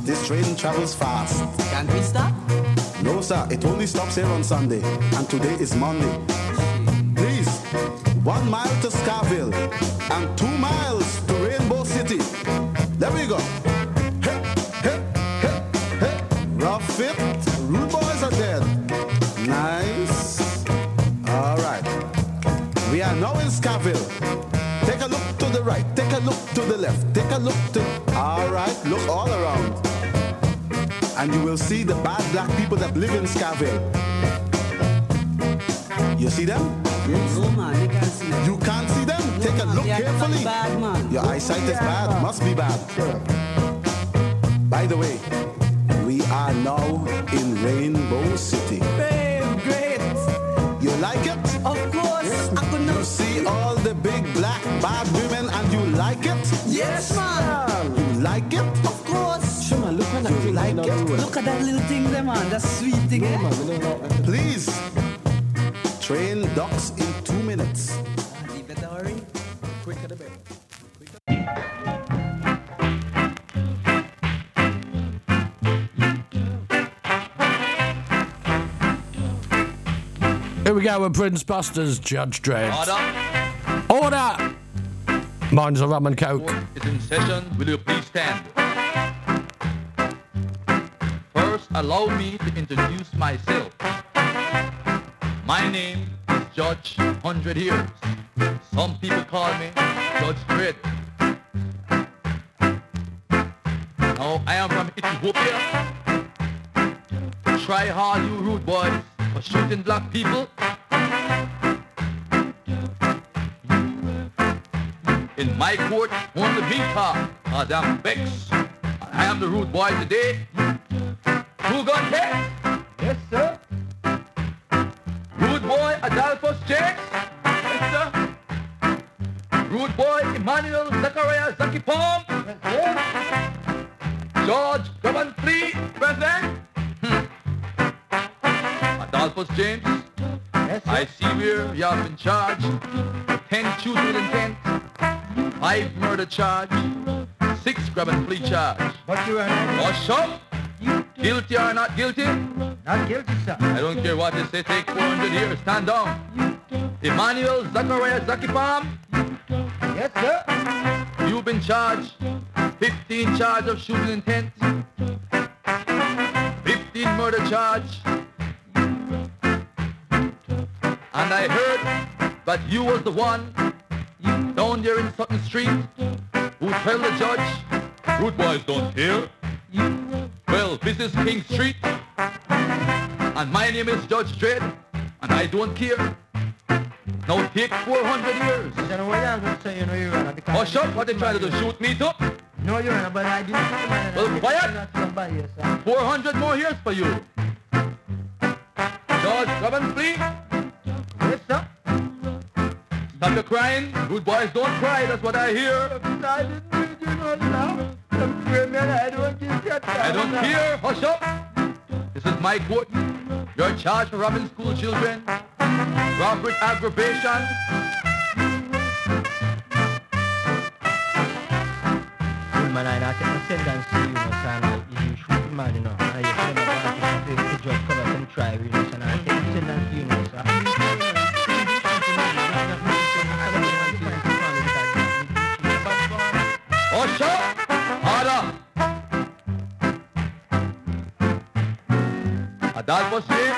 This train travels fast. Can't we stop? No, sir, it only stops here on Sunday, and today is Monday. Please, one mile to Skaville to the left. Take a look to. All right. Look all around and you will see the bad black people that live in Skaville. You see them? Yes. No, man. You can't see them. You can't see them? Take a look They carefully. bad, man. Your eyesight is bad, must be bad. By the way, thing there, man. That sweet thing, eh? Please. Train docks in two minutes. You better hurry. Quicker the better. Here we go with Prince Buster's Judge Dread. Order. Order! Mine's a rum and coke. is in session. Will you please stand? Hundred Years. Some people call me Judge Dread. Now, I am from Ethiopia. Try hard, you rude boys, for shooting black people. In my court, only me talk, Madam Bex. I am the rude boy today. Who got? Yes, sir. Rude boy Adolphus Jakes? Yes. Rude boy Emmanuel Zachariah Zaki Palm? Yes, sir. George Coventry, present. Hmm. Adolphus James? I see where you have been charged. Ten shooting with intent. Five murder charge. Six grab and flee charge. But you are Hush up! Guilty or not guilty? not guilty, sir. I don't care what you say, take 400 years, stand down. Emmanuel Zachariah Zakipam, Yes, sir. you've been charged. 15 charge of shooting intent. 15 murder charge. And I heard that you was the one down there in Sutton Street who tell the judge, rude boys don't hear. Well, this is King Street, and my name is Judge Dread, and I don't care. Now take 400 years. You know what I'm going to say, you know, Your Honor, because... Hush up, what they trying to do, shoot me too? No, Your Honor, but I didn't... Well, quiet. Not somebody, yes, 400 more years for you. George, come and flee. Yes, sir. Stop your crying. Good boys don't cry, that's what I hear. I didn't read you know now. I'm criminal, I don't give you a I don't care. Hush up. This is Mike court. You're charged for robbing school children, robbery aggravation. Man, I not take no sentence to you, oh, you know, so I'm like, you shoot man, you know. And should never go and take the judge cover some trial, you know, now I take the sentence to you, know, so. Hush up. That was it.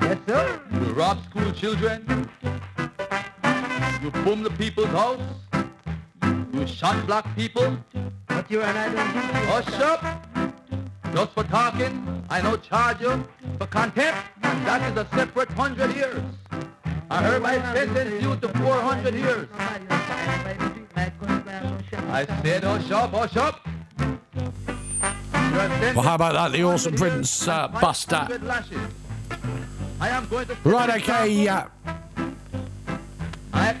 Yes, sir. You rob school children. You boom the people's house. You shot black people. But you're an you. Hush up. Just for talking, I no charge you for contempt, and that is a separate hundred years. I heard I sentence you to 400 years. I said hush up, hush up. Well, how about that? The awesome Prince uh, Buster. Right, okay, uh,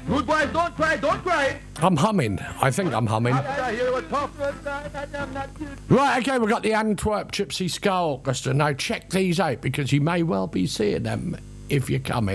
rude boys, don't cry, don't cry. I'm humming. I think I'm humming. Right, okay, we've got the Antwerp Gypsy Ska Orchestra. Now, check these out because you may well be seeing them if you come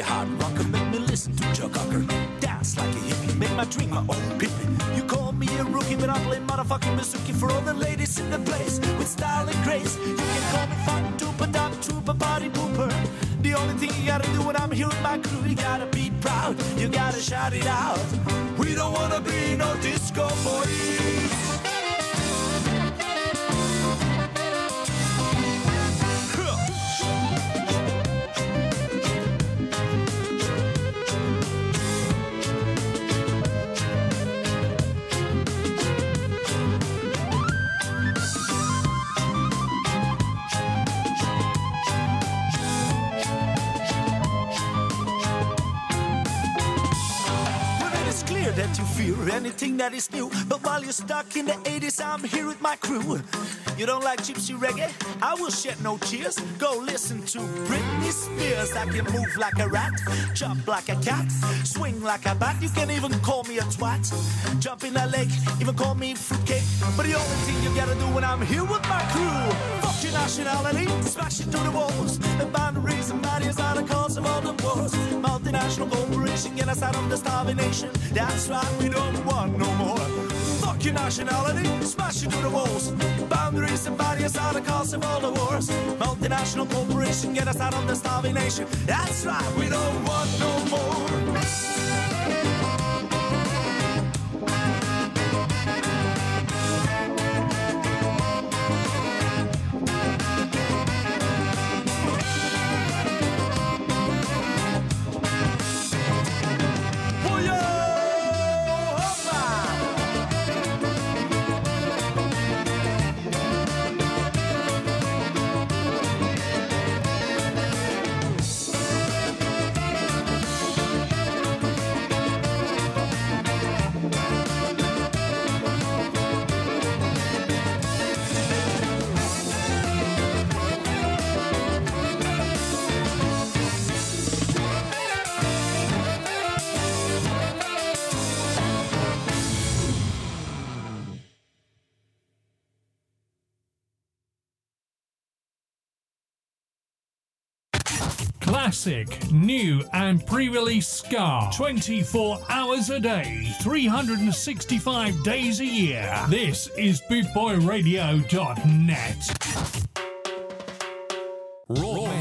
me hard rocker, make me listen to Joe Cocker. Dance like a hippie, make my drink my own pippin. You call me a rookie, but I play motherfucking Mizuki for all the ladies in the place with style and grace. You can call me fun duper dub trooper party pooper. The only thing you gotta do when I'm here with my crew, you gotta be proud, you gotta shout it out. We don't wanna be no disco boys. Is new. But while you're stuck in the 80s, I'm here with my crew. You don't like gypsy reggae? I will shed no tears. Go listen to Britney Spears. I can move like a rat, jump like a cat, swing like a bat. You can even call me a twat. Jump in a lake, even call me fruitcake. But the only thing you gotta do when I'm here with my crew, fuck your nationality, smash it through the walls. The boundaries and barriers are the the wars. Multinational corporation get us out of the starving nation. That's right, we don't want no more. Fuck your your nationality, smash you to the walls. Boundaries and barriers are the cause of all the wars. Multinational corporation get us out of the starving nation. That's right, we don't want no more. Classic, new, and pre release Ska. 24 hours a day, 365 days a year. This is BootboyRadio.net.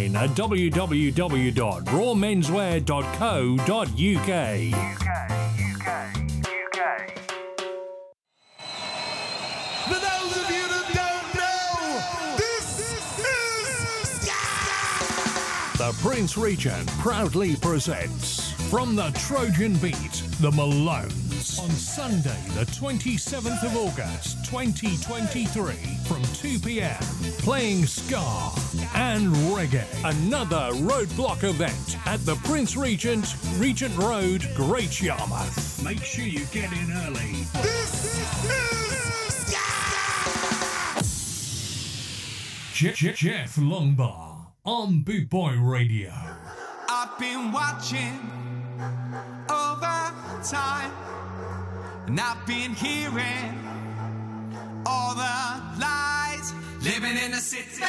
at www.rawmenswear.co.uk. For those of you that don't know, this is The Prince Regent proudly presents From the Trojan Beat, The Malones, on Sunday, the 27th of August, 2023, from 2 pm, playing ska and reggae. Another roadblock event at the Prince Regent, Regent Road, Great Yarmouth. Make sure you get in early. Je- Je- Geoff Longbar on Boot Boy Radio. I've been watching over time, and I've been hearing all the lies, living in a city.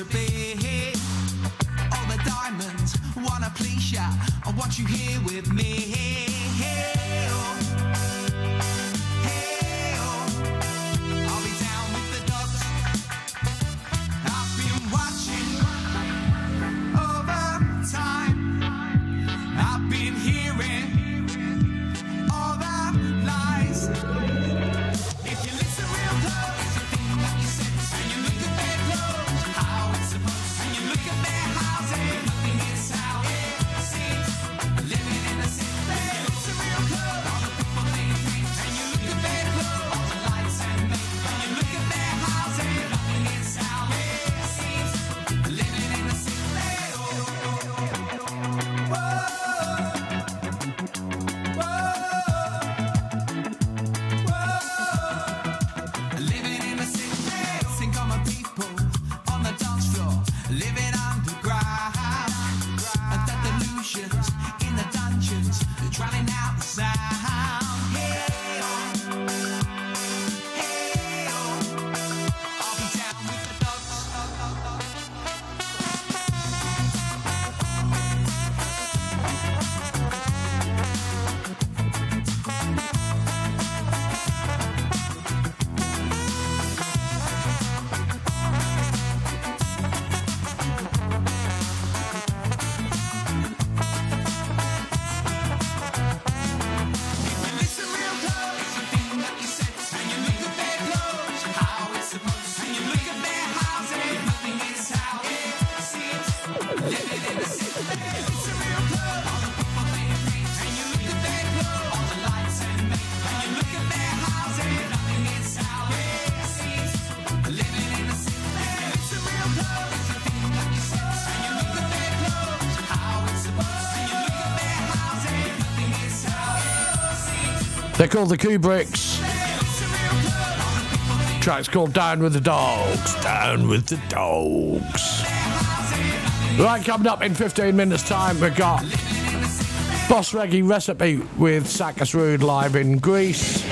To be. All the diamonds wanna please ya. I want you here called The Kubricks. Track's called Down with the Dogs. Down with the Dogs. Right, coming up in 15 minutes' time, we've got Boss Reggae Recipe with Sakas live in Greece.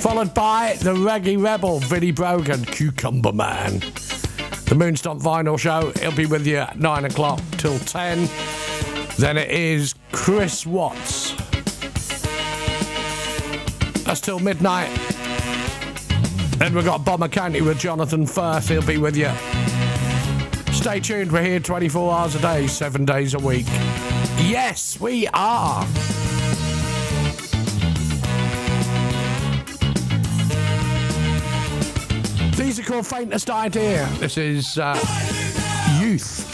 Followed by The Reggae Rebel, Vinnie Brogan, Cucumber Man. The Moonstomp Vinyl Show, he'll be with you at 9 o'clock till 10. Then it is Chris Watts us till midnight. Then we've got Bomber County with Jonathan Firth. He'll be with you. Stay tuned. We're here 24 hours a day, seven days a week. Yes, we are. These are called Faintest Idea. This is uh, Youth.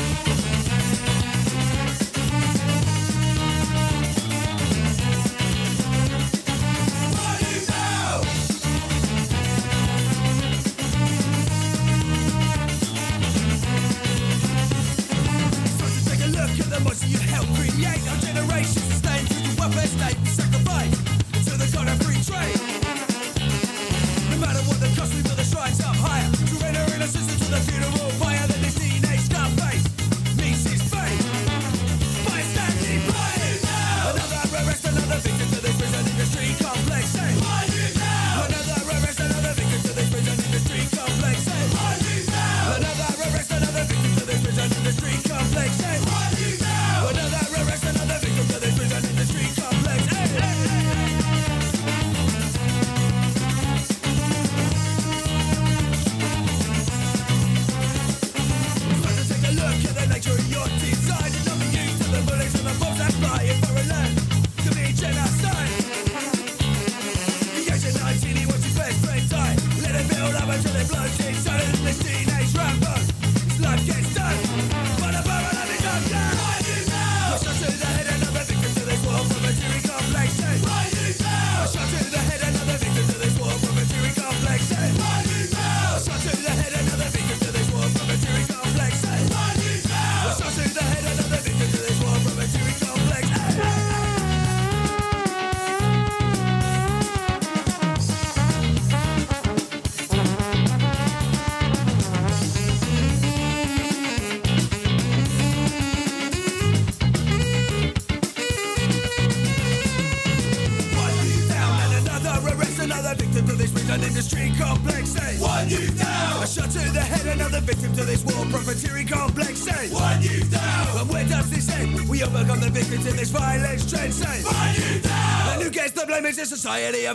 society, or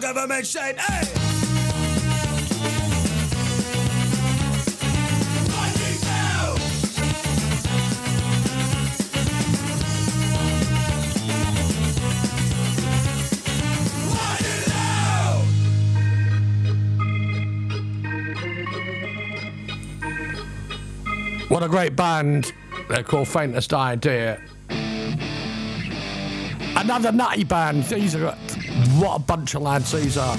government shape. Hey! What a great band. They're called Faintest Idea. Another nutty band. These are what a bunch of lads these are.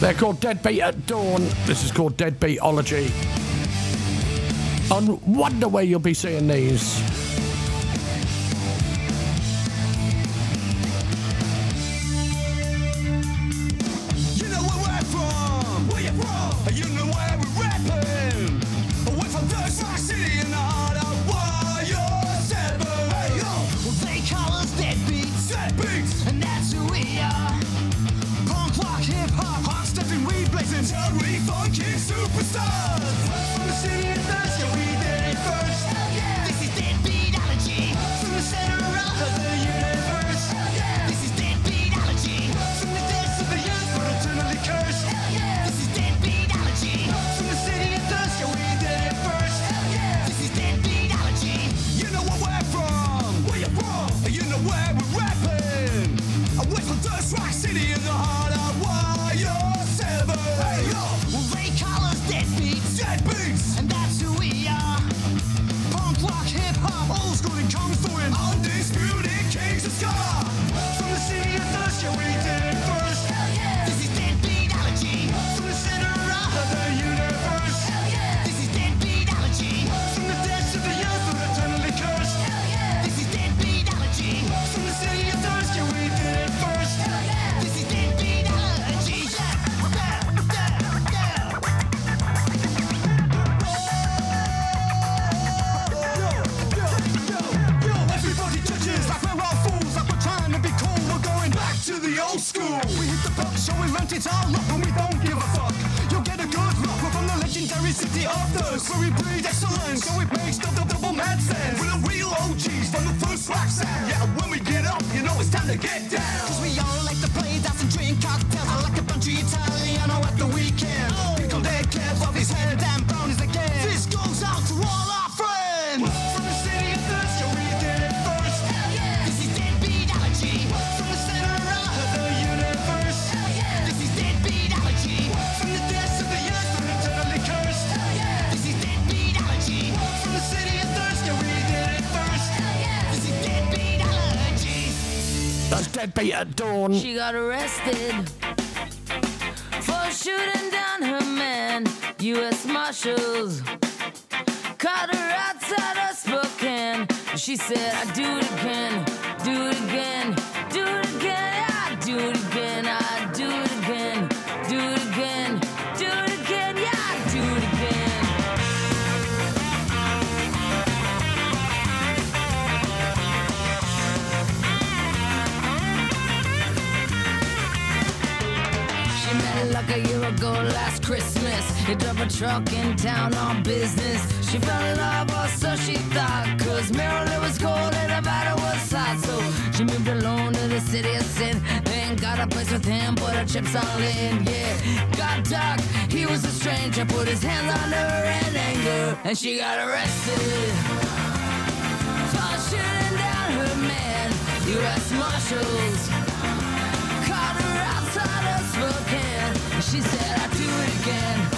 They're called Deadbeat at Dawn. This is called Deadbeatology. I wonder where you'll be seeing these. Shout we fucking superstars! Got And she got arrested. Shooting down her man. U.S. Marshals caught her outside of Spokane. She said, I do it again,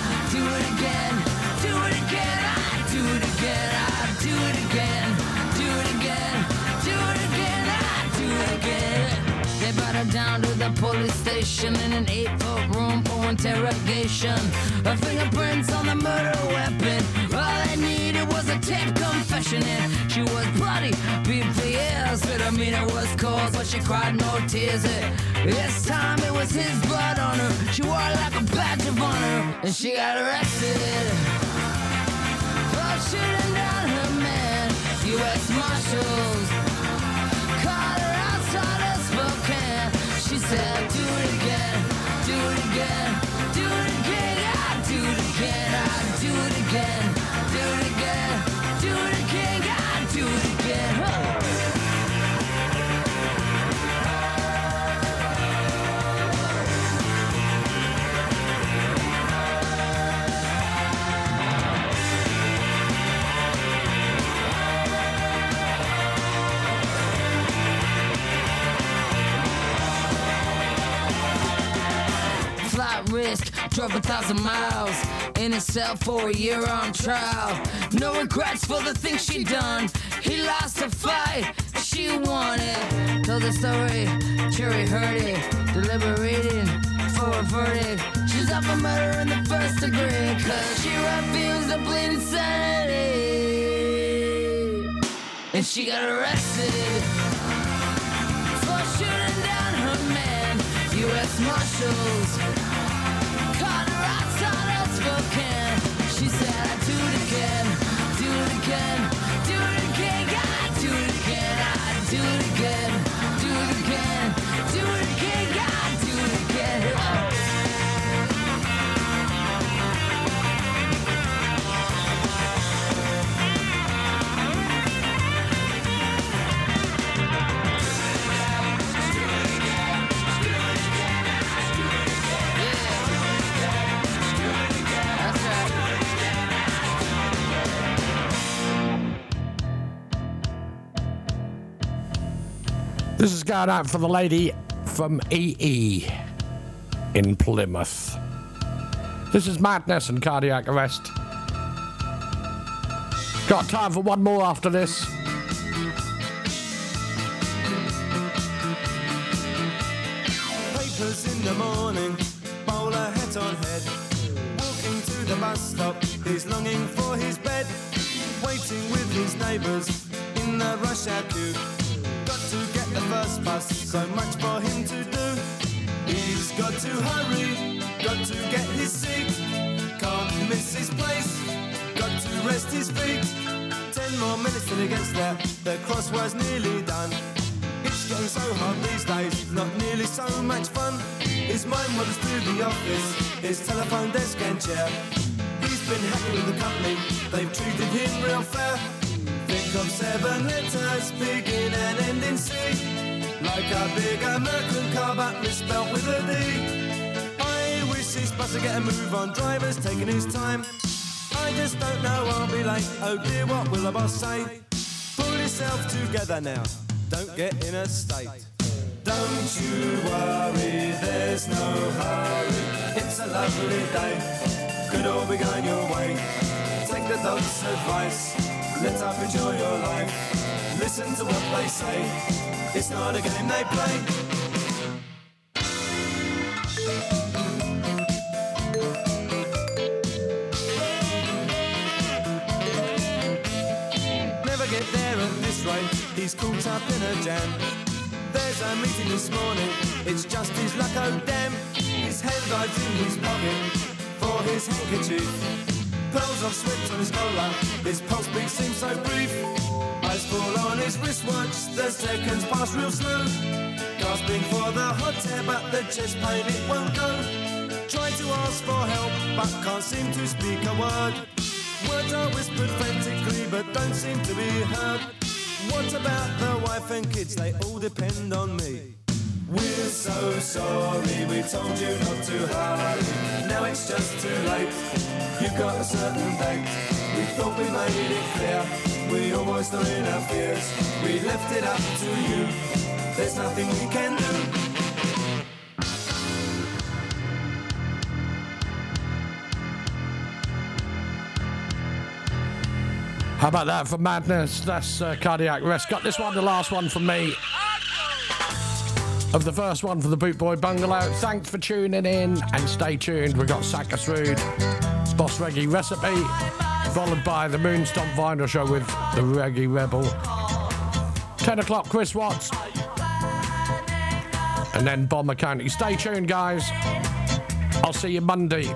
her down to the police station in an eight-foot room for interrogation. Her fingerprints on the murder weapon. All they needed was a tape confession, and she was bloody, beat I mean it was cold, but she cried no tears. And this time it was his blood on her. She wore it like a badge of honor, and she got arrested oh, for shooting down her man. U.S. Marshals She drove a thousand miles in a cell for a year on trial. No regrets for the things she done. He lost a fight, she won it. Told the story, jury heard it, deliberating for a verdict. She's up for murder in the first degree, cause she refused to plead insanity. And she got arrested for shooting down her man. U.S. Marshals She said, I do it again, do it again, This is going out for the lady from EE in Plymouth. This is madness and cardiac arrest. Got time for one more after this. Papers in the morning, bowler hat on head. Walking to the bus stop, he's longing for his bed. Waiting with his neighbours in the rush hour queue. So much for him to do. He's got to hurry, got to get his seat. Can't miss his place, got to rest his feet. Ten more minutes till he gets there, the crossword's nearly done. It's getting so hard these days, not nearly so much fun. His mind wanders to the office, his telephone desk and chair. He's been happy with the company. They've treated him real fair. Think of seven letters, begin and end in C. Like a big American car, but misspelt with a D. I wish this bus would get a move on. Driver's taking his time. I just don't know, I'll be late. Oh dear, what will the boss say? Pull yourself together now. Don't get in a state. Don't you worry, there's no hurry. It's a lovely day. Could all be going your way. Take the doc's advice. let's up, enjoy your life. Listen to what they say. It's not a game they play. Never get there at this rate. He's caught up in a jam. There's a meeting this morning. It's just his luck, oh damn. His head dives in his pocket for his handkerchief. Pearls of sweat on his collar. His pulse beat seems so brief. Fall on his wristwatch. The seconds pass real slow. Gasping for the hot air, but the chest pain it won't go. Try to ask for help, but can't seem to speak a word. Words are whispered frantically, but don't seem to be heard. What about the wife and kids? They all depend on me. We're so sorry, we told you not to hurry. Now it's just too late. You've got a certain date. We thought we made it clear. We all voiced our fears. We left it up to you. There's nothing we can do. How about that for madness? That's uh, cardiac rest. Got this one, the last one from me. Of the first one for the Boot Boy Bungalow. Thanks for tuning in and stay tuned. We've got Sakas Rude, Boss Reggae Recipe, followed by the Moonstomp Vinyl Show with the Reggae Rebel. 10 o'clock, Chris Watts. And then Bomber County. Stay tuned, guys. I'll see you Monday.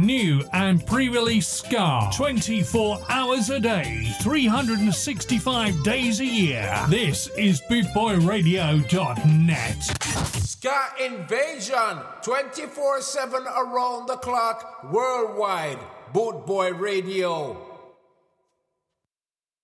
New, and pre release Ska 24 hours a day, 365 days a year. This is BootboyRadio.net. Ska Invasion 24 7 around the clock worldwide. Bootboy Radio.